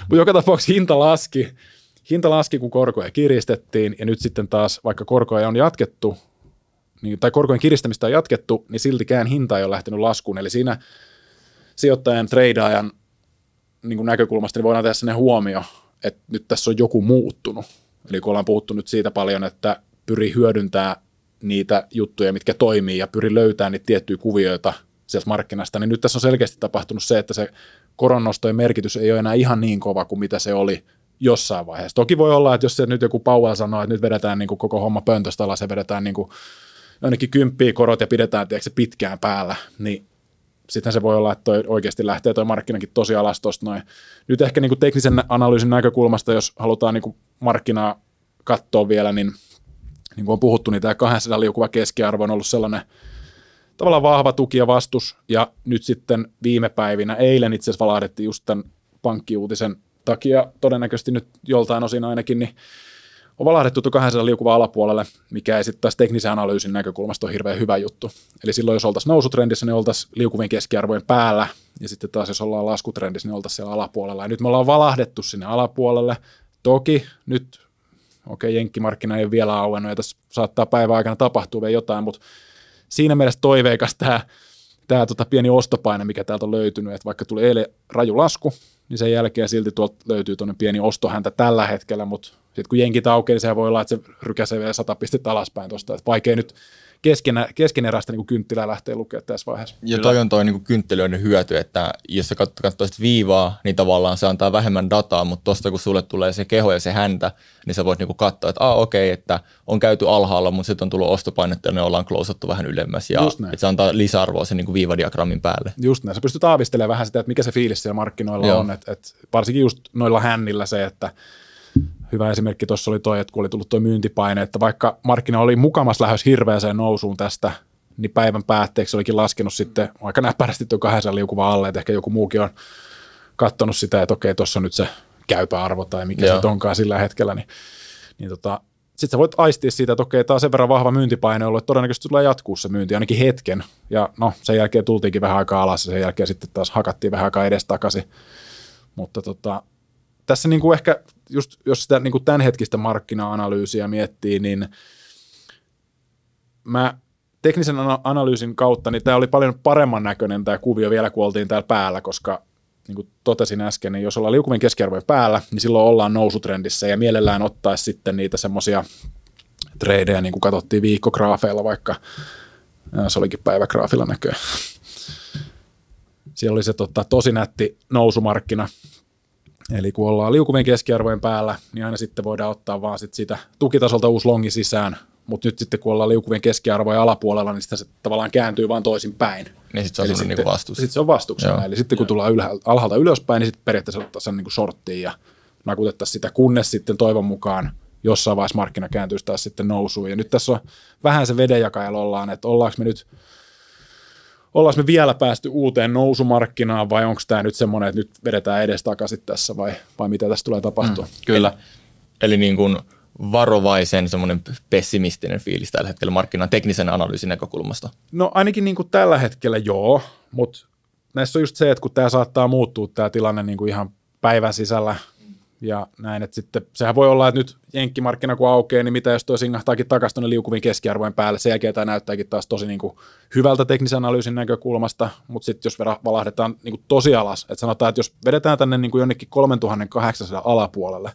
[SPEAKER 3] Mutta joka tapauksessa hinta laski, hinta laski, kun korkoja kiristettiin, ja nyt sitten taas, vaikka korkoja on jatkettu, niin, tai korkojen kiristämistä on jatkettu, niin siltikään hinta ei ole lähtenyt laskuun. Eli siinä sijoittajan, treidaajan niin näkökulmasta niin voidaan tehdä sellainen huomio, että nyt tässä on joku muuttunut. Eli kun ollaan puhuttu nyt siitä paljon, että pyri hyödyntää niitä juttuja, mitkä toimii, ja pyri löytämään niitä tiettyjä kuvioita sieltä markkinasta, niin nyt tässä on selkeästi tapahtunut se, että se koronnostojen merkitys ei ole enää ihan niin kova kuin mitä se oli jossain vaiheessa. Toki voi olla, että jos se nyt joku Powell sanoo, että nyt vedetään niin kuin koko homma pöntöstä alas ja vedetään niin kuin jonnekin kymppiä korot ja pidetään tiedätkö, pitkään päällä, niin sitten se voi olla, että toi oikeasti lähtee toi markkinakin tosi alas tuosta noin. Nyt ehkä niin kuin teknisen analyysin näkökulmasta, jos halutaan niin kuin markkinaa katsoa vielä, niin niin kuin on puhuttu, niin tämä 200 liukuva keskiarvo on ollut sellainen tavallaan vahva tuki ja vastus, ja nyt sitten viime päivinä, eilen itse asiassa valahdettiin just tämän pankkiuutisen takia todennäköisesti nyt joltain osin ainakin, niin on valahdettu tuon 200 liukuva alapuolelle, mikä ei sitten taas teknisen analyysin näkökulmasta ole hirveän hyvä juttu. Eli silloin jos oltaisiin nousutrendissä, niin oltaisiin liukuvien keskiarvojen päällä, ja sitten taas jos ollaan laskutrendissä, niin oltaisiin siellä alapuolella. Ja nyt me ollaan valahdettu sinne alapuolelle. Toki nyt, okei, okay, jenkkimarkkina ei ole vielä auennut, ja tässä saattaa päivän aikana tapahtua vielä jotain, mutta siinä mielessä toiveikas tämä, tämä tota pieni ostopaine, mikä täältä on löytynyt, että vaikka tuli eilen raju lasku, niin sen jälkeen silti tuolta löytyy tuonne pieni ostohäntä tällä hetkellä, mutta Sitten kun jenkit aukeaa, niin se voi olla, että se rykäsee vielä sata pistettä alaspäin tuosta. Vaikea nyt keskenä, keskeneräistä niin kynttilää lähtee lukemaan tässä vaiheessa.
[SPEAKER 1] Ja toi on toi niin kynttelyiden hyöty, että jos sä katsoisit viivaa, niin tavallaan se antaa vähemmän dataa, mutta tosta kun sulle tulee se keho ja se häntä, niin sä voit niin katsoa, että ah, okei, okay, että on käyty alhaalla, mutta sitten on tullut ostopainetta ja ne ollaan klousattu vähän ylemmäs. Ja että se antaa lisäarvoa sen niin viivadiagrammin päälle.
[SPEAKER 3] Just näin. Sä pystyt aavistelemaan vähän sitä, että mikä se fiilis siellä markkinoilla Joo. on. Et, et varsinkin just noilla hännillä se, että hyvä esimerkki tuossa oli toi, että kun oli tullut tuo myyntipaine, että vaikka markkina oli mukamas lähes hirveäseen nousuun tästä, niin päivän päätteeksi olikin laskenut sitten aika näppärästi tuon kahdeksan liukuva alle, että ehkä joku muukin on katsonut sitä, että okei, tuossa on nyt se käypä arvo tai mikä Joo. se onkaan sillä hetkellä, niin, niin tota, sitten sä voit aistia siitä, että okei, tämä on sen verran vahva myyntipaine ollut, että todennäköisesti tulee jatkuu se myynti ainakin hetken. Ja no, sen jälkeen tultiinkin vähän aikaa alas ja sen jälkeen sitten taas hakattiin vähän aikaa edestakaisin. Mutta tota, tässä niin kuin ehkä just jos sitä niin kuin tämänhetkistä markkina-analyysiä miettii, niin mä teknisen analyysin kautta, niin tämä oli paljon paremman näköinen tämä kuvio vielä, kun oltiin täällä päällä, koska niin kuin totesin äsken, niin jos ollaan liukuven keskiarvojen päällä, niin silloin ollaan nousutrendissä ja mielellään ottaisi sitten niitä semmoisia tradeja, niin kuin katsottiin viikkograafeilla vaikka, se olikin päivägraafilla näköä. Siellä oli se tota, tosi nätti nousumarkkina, Eli kun ollaan liukuvien keskiarvojen päällä, niin aina sitten voidaan ottaa vaan sit sitä tukitasolta uusi longi sisään, mutta nyt sitten kun ollaan liukuvien keskiarvojen alapuolella, niin sitä se tavallaan kääntyy vaan toisin päin.
[SPEAKER 1] Niin sitten se on sitten, niin vastus.
[SPEAKER 3] Sitten se on vastuksena. Joo. Eli sitten kun Joo. tullaan ylhäältä, alhaalta ylöspäin, niin sitten periaatteessa ottaa sen niin sorttiin ja nakutettaisiin sitä, kunnes sitten toivon mukaan jossain vaiheessa markkina kääntyisi taas sitten nousuun. Ja nyt tässä on vähän se vedenjakajalla ollaan, että ollaanko me nyt – ollaanko me vielä päästy uuteen nousumarkkinaan vai onko tämä nyt semmoinen, että nyt vedetään edes takaisin tässä vai, vai mitä tässä tulee tapahtua? Mm,
[SPEAKER 1] kyllä. Eli, eli niin kuin varovaisen semmoinen pessimistinen fiilis tällä hetkellä markkinan teknisen analyysin näkökulmasta?
[SPEAKER 3] No ainakin niin kuin tällä hetkellä joo, mutta näissä on just se, että kun tämä saattaa muuttua tämä tilanne niin kuin ihan päivän sisällä ja näin, että sitten sehän voi olla, että nyt jenkkimarkkina kun aukeaa, niin mitä jos toi singahtaakin takaisin tuonne liukuviin keskiarvojen päälle, sen jälkeen tämä näyttääkin taas tosi niin kuin hyvältä teknisen analyysin näkökulmasta, mutta sitten jos valahdetaan niin kuin tosi alas, että sanotaan, että jos vedetään tänne niin kuin jonnekin 3800 alapuolelle,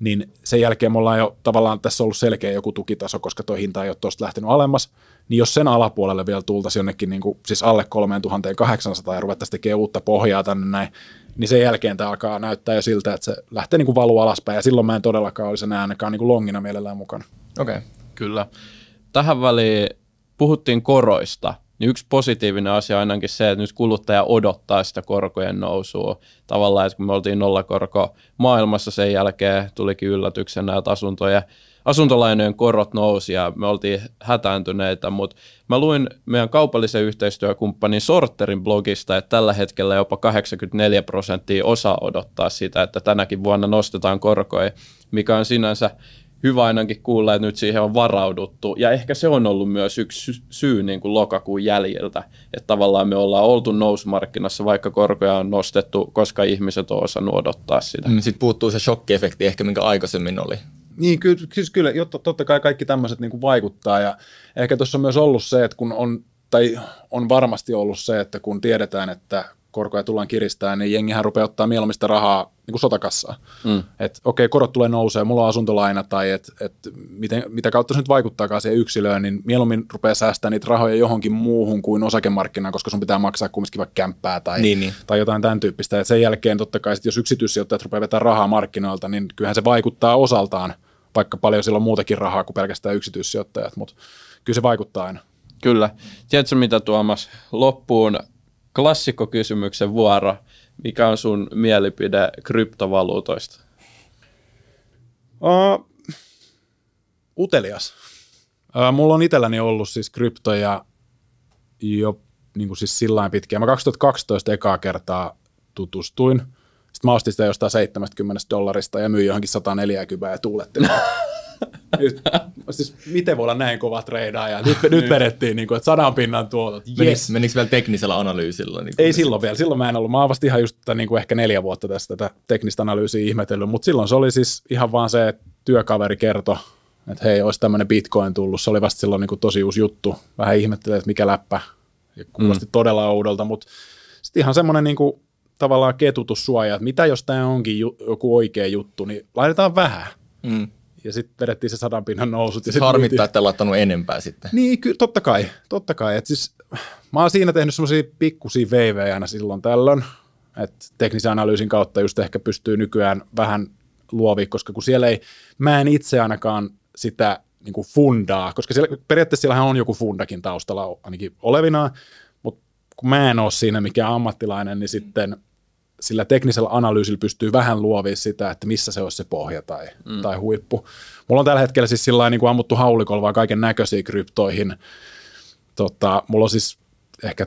[SPEAKER 3] niin sen jälkeen me ollaan jo tavallaan tässä ollut selkeä joku tukitaso, koska tuo hinta ei ole tuosta lähtenyt alemmas, niin jos sen alapuolelle vielä tultaisiin jonnekin niin kuin, siis alle 3800 ja ruvettaisiin tekemään uutta pohjaa tänne näin, niin sen jälkeen tämä alkaa näyttää jo siltä, että se lähtee niin kuin valuu alaspäin, ja silloin mä en todellakaan olisi enää ainakaan niin kuin longina mielellään mukana.
[SPEAKER 1] Okei. Okay.
[SPEAKER 2] Kyllä. Tähän väliin puhuttiin koroista, niin yksi positiivinen asia on ainakin se, että nyt kuluttaja odottaa sitä korkojen nousua. Tavallaan, että kun me oltiin nollakorko maailmassa sen jälkeen, tulikin yllätyksenä, että asuntoja asuntolainojen korot nousi ja me oltiin hätääntyneitä, mutta mä luin meidän kaupallisen yhteistyökumppanin Sorterin blogista, että tällä hetkellä jopa 84 prosenttia osaa odottaa sitä, että tänäkin vuonna nostetaan korkoja, mikä on sinänsä hyvä ainakin kuulla, että nyt siihen on varauduttu. Ja ehkä se on ollut myös yksi syy niin kuin lokakuun jäljiltä, että tavallaan me ollaan oltu nousumarkkinassa, vaikka korkoja on nostettu, koska ihmiset on osannut odottaa sitä.
[SPEAKER 1] Mm, Sitten puuttuu se shokkiefekti ehkä, minkä aikaisemmin oli.
[SPEAKER 3] Niin, kyllä, siis kyllä jotta, totta kai kaikki tämmöiset niin vaikuttaa. Ja ehkä tuossa on myös ollut se, että kun on, tai on varmasti ollut se, että kun tiedetään, että korkoja tullaan kiristämään, niin jengihän rupeaa ottaa mieluummin rahaa niin kuin sotakassaa. Mm. Että okei, okay, korot tulee nousee, mulla on asuntolaina tai et, et miten, mitä kautta se nyt vaikuttaakaan siihen yksilöön, niin mieluummin rupeaa säästämään niitä rahoja johonkin muuhun kuin osakemarkkinaan, koska sun pitää maksaa kumminkin vaikka kämppää tai, niin, niin. tai jotain tämän tyyppistä. Et sen jälkeen totta kai, sit jos yksityissijoittajat rupeaa vetämään rahaa markkinoilta, niin kyllähän se vaikuttaa osaltaan, vaikka paljon sillä on muutakin rahaa kuin pelkästään yksityissijoittajat, mutta kyllä se vaikuttaa aina.
[SPEAKER 2] Kyllä. Tiedätkö mitä Tuomas, loppuun klassikkokysymyksen vuoro. Mikä on sun mielipide kryptovaluutoista?
[SPEAKER 3] Uh, utelias. Uh, mulla on itselläni ollut siis kryptoja jo niin kuin siis sillä pitkään. Mä 2012 ekaa kertaa tutustuin. Sitten mä ostin sitä jostain 70 dollarista ja myin johonkin 140 ja tuulettelin. nyt, siis miten voi olla näin kova treidaaja? Nyt, nyt vedettiin, niin kuin, että sadan pinnan tuotot. Yes.
[SPEAKER 1] Menikö, menikö vielä teknisellä analyysillä?
[SPEAKER 3] Niin Ei silloin vielä. Silloin mä en ollut. Mä oon vasta ihan just niin kuin ehkä neljä vuotta tästä tätä teknistä analyysiä ihmetellyt, mutta silloin se oli siis ihan vaan se, että työkaveri kertoi, että hei, olisi tämmöinen bitcoin tullut. Se oli vasta silloin niin kuin tosi uusi juttu. Vähän ihmettelee, että mikä läppä. Ja kuulosti mm. todella oudolta, mutta sitten ihan semmoinen niin kuin, tavallaan ketutussuoja, että mitä jos tämä onkin ju- joku oikea juttu, niin laitetaan vähän
[SPEAKER 1] Mm.
[SPEAKER 3] Ja sitten vedettiin se sadan pinnan nousut. Ja sit
[SPEAKER 1] Harmittaa,
[SPEAKER 3] myytiin-
[SPEAKER 1] että laittanut enempää sitten.
[SPEAKER 3] Niin, ky- totta kai, totta kai. Et siis, mä oon siinä tehnyt semmoisia pikkusia veivejä aina silloin tällöin, että teknisen analyysin kautta just ehkä pystyy nykyään vähän luovia, koska kun siellä ei, mä en itse ainakaan sitä niin kuin fundaa, koska siellä, periaatteessa siellähän on joku fundakin taustalla ainakin olevinaan, mutta kun mä en ole siinä mikään ammattilainen, niin sitten sillä teknisellä analyysillä pystyy vähän luovia sitä, että missä se olisi se pohja tai, mm. tai huippu. Mulla on tällä hetkellä siis sillä niin kuin ammuttu haulikolla vaan kaiken näköisiä kryptoihin. Tota, mulla on siis ehkä,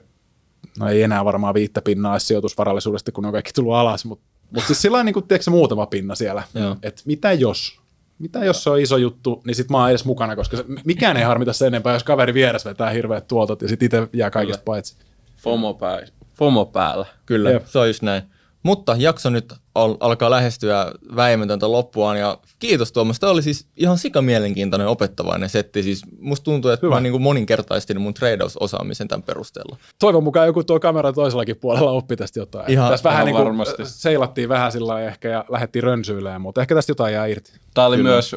[SPEAKER 3] no ei enää varmaan viittä pinnaa sijoitusvarallisuudesta, kun ne on kaikki tullut alas, mutta mut siis sillä niin kuin, tiedätkö, muutama pinna siellä. Että mitä jos? Mitä jos se on iso juttu, niin sit mä oon edes mukana, koska se, mikään ei harmita sen enempää, jos kaveri vieressä vetää hirveät tuotot ja sit itse jää kaikesta paitsi.
[SPEAKER 2] FOMO, pää, FOMO päällä.
[SPEAKER 1] Kyllä,
[SPEAKER 3] Jep.
[SPEAKER 1] se on just näin. Mutta jakso nyt al- alkaa lähestyä väimätöntä loppuaan ja kiitos Tuomas. Tämä oli siis ihan sika mielenkiintoinen opettavainen setti. Siis musta tuntuu, että
[SPEAKER 3] Hyvä.
[SPEAKER 1] mä niin kuin moninkertaistin mun tradausosaamisen tämän perusteella.
[SPEAKER 3] Toivon mukaan joku tuo kameran toisellakin puolella oppi tästä jotain.
[SPEAKER 1] Ihan-
[SPEAKER 3] Tässä vähän niin kuin
[SPEAKER 2] varmasti.
[SPEAKER 3] seilattiin vähän sillä ehkä ja lähdettiin rönsyilemään, mutta ehkä tästä jotain jää irti.
[SPEAKER 2] Tämä oli
[SPEAKER 1] Kyllä.
[SPEAKER 2] myös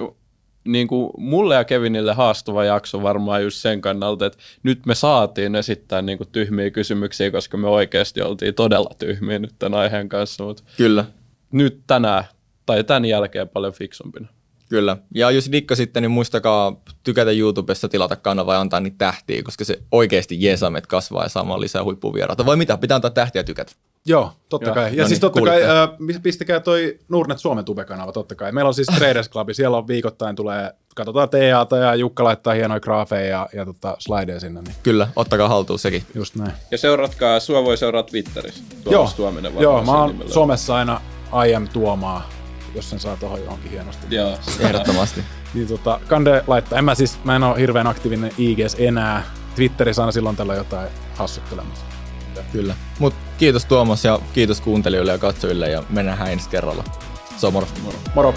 [SPEAKER 2] niin kuin mulle ja Kevinille haastava jakso varmaan just sen kannalta, että nyt me saatiin esittää niin kuin tyhmiä kysymyksiä, koska me oikeasti oltiin todella tyhmiä nyt tämän aiheen kanssa, mutta
[SPEAKER 1] Kyllä,
[SPEAKER 2] nyt tänään tai tämän jälkeen paljon fiksumpina.
[SPEAKER 1] Kyllä. Ja jos dikkasitte, niin muistakaa tykätä YouTubessa, tilata kanava ja antaa niitä tähtiä, koska se oikeasti jeesaa meitä kasvaa ja saamaan lisää huippuvieraita. Vai mitä? Pitää antaa tähtiä tykätä.
[SPEAKER 3] Joo, totta
[SPEAKER 2] Joo.
[SPEAKER 3] kai. Ja
[SPEAKER 1] No
[SPEAKER 3] siis
[SPEAKER 1] niin,
[SPEAKER 3] totta kai,
[SPEAKER 1] kuulitte.
[SPEAKER 3] äh, pistäkää toi Nordnet Suomen Tube-kanava, totta kai. Meillä on siis Traders Club, siellä on viikoittain tulee, katsotaan TAta ja Jukka laittaa hienoja graafeja ja, ja tota, slideja sinne, niin
[SPEAKER 1] Kyllä, ottakaa haltuun sekin.
[SPEAKER 3] just näin.
[SPEAKER 2] Ja seuratkaa, sua voi seurata Twitterissä.
[SPEAKER 3] Joo,
[SPEAKER 2] Tuomas Tuominen varmaan
[SPEAKER 3] joo mä oon
[SPEAKER 2] nimellä.
[SPEAKER 3] somessa aina IM Tuomaa, jos sen saa tuohon johonkin hienosti.
[SPEAKER 2] Joo,
[SPEAKER 1] Ehdottomasti.
[SPEAKER 3] Niin tota, kande laittaa. En mä siis, mä en ole hirveän aktiivinen IGS enää. Twitterissä aina silloin tällä jotain hassuttelemassa.
[SPEAKER 1] Kyllä. Mut kiitos Tuomas ja kiitos kuuntelijoille ja katsojille ja me nähdään ensi kerralla. Se on moro.
[SPEAKER 3] Moro!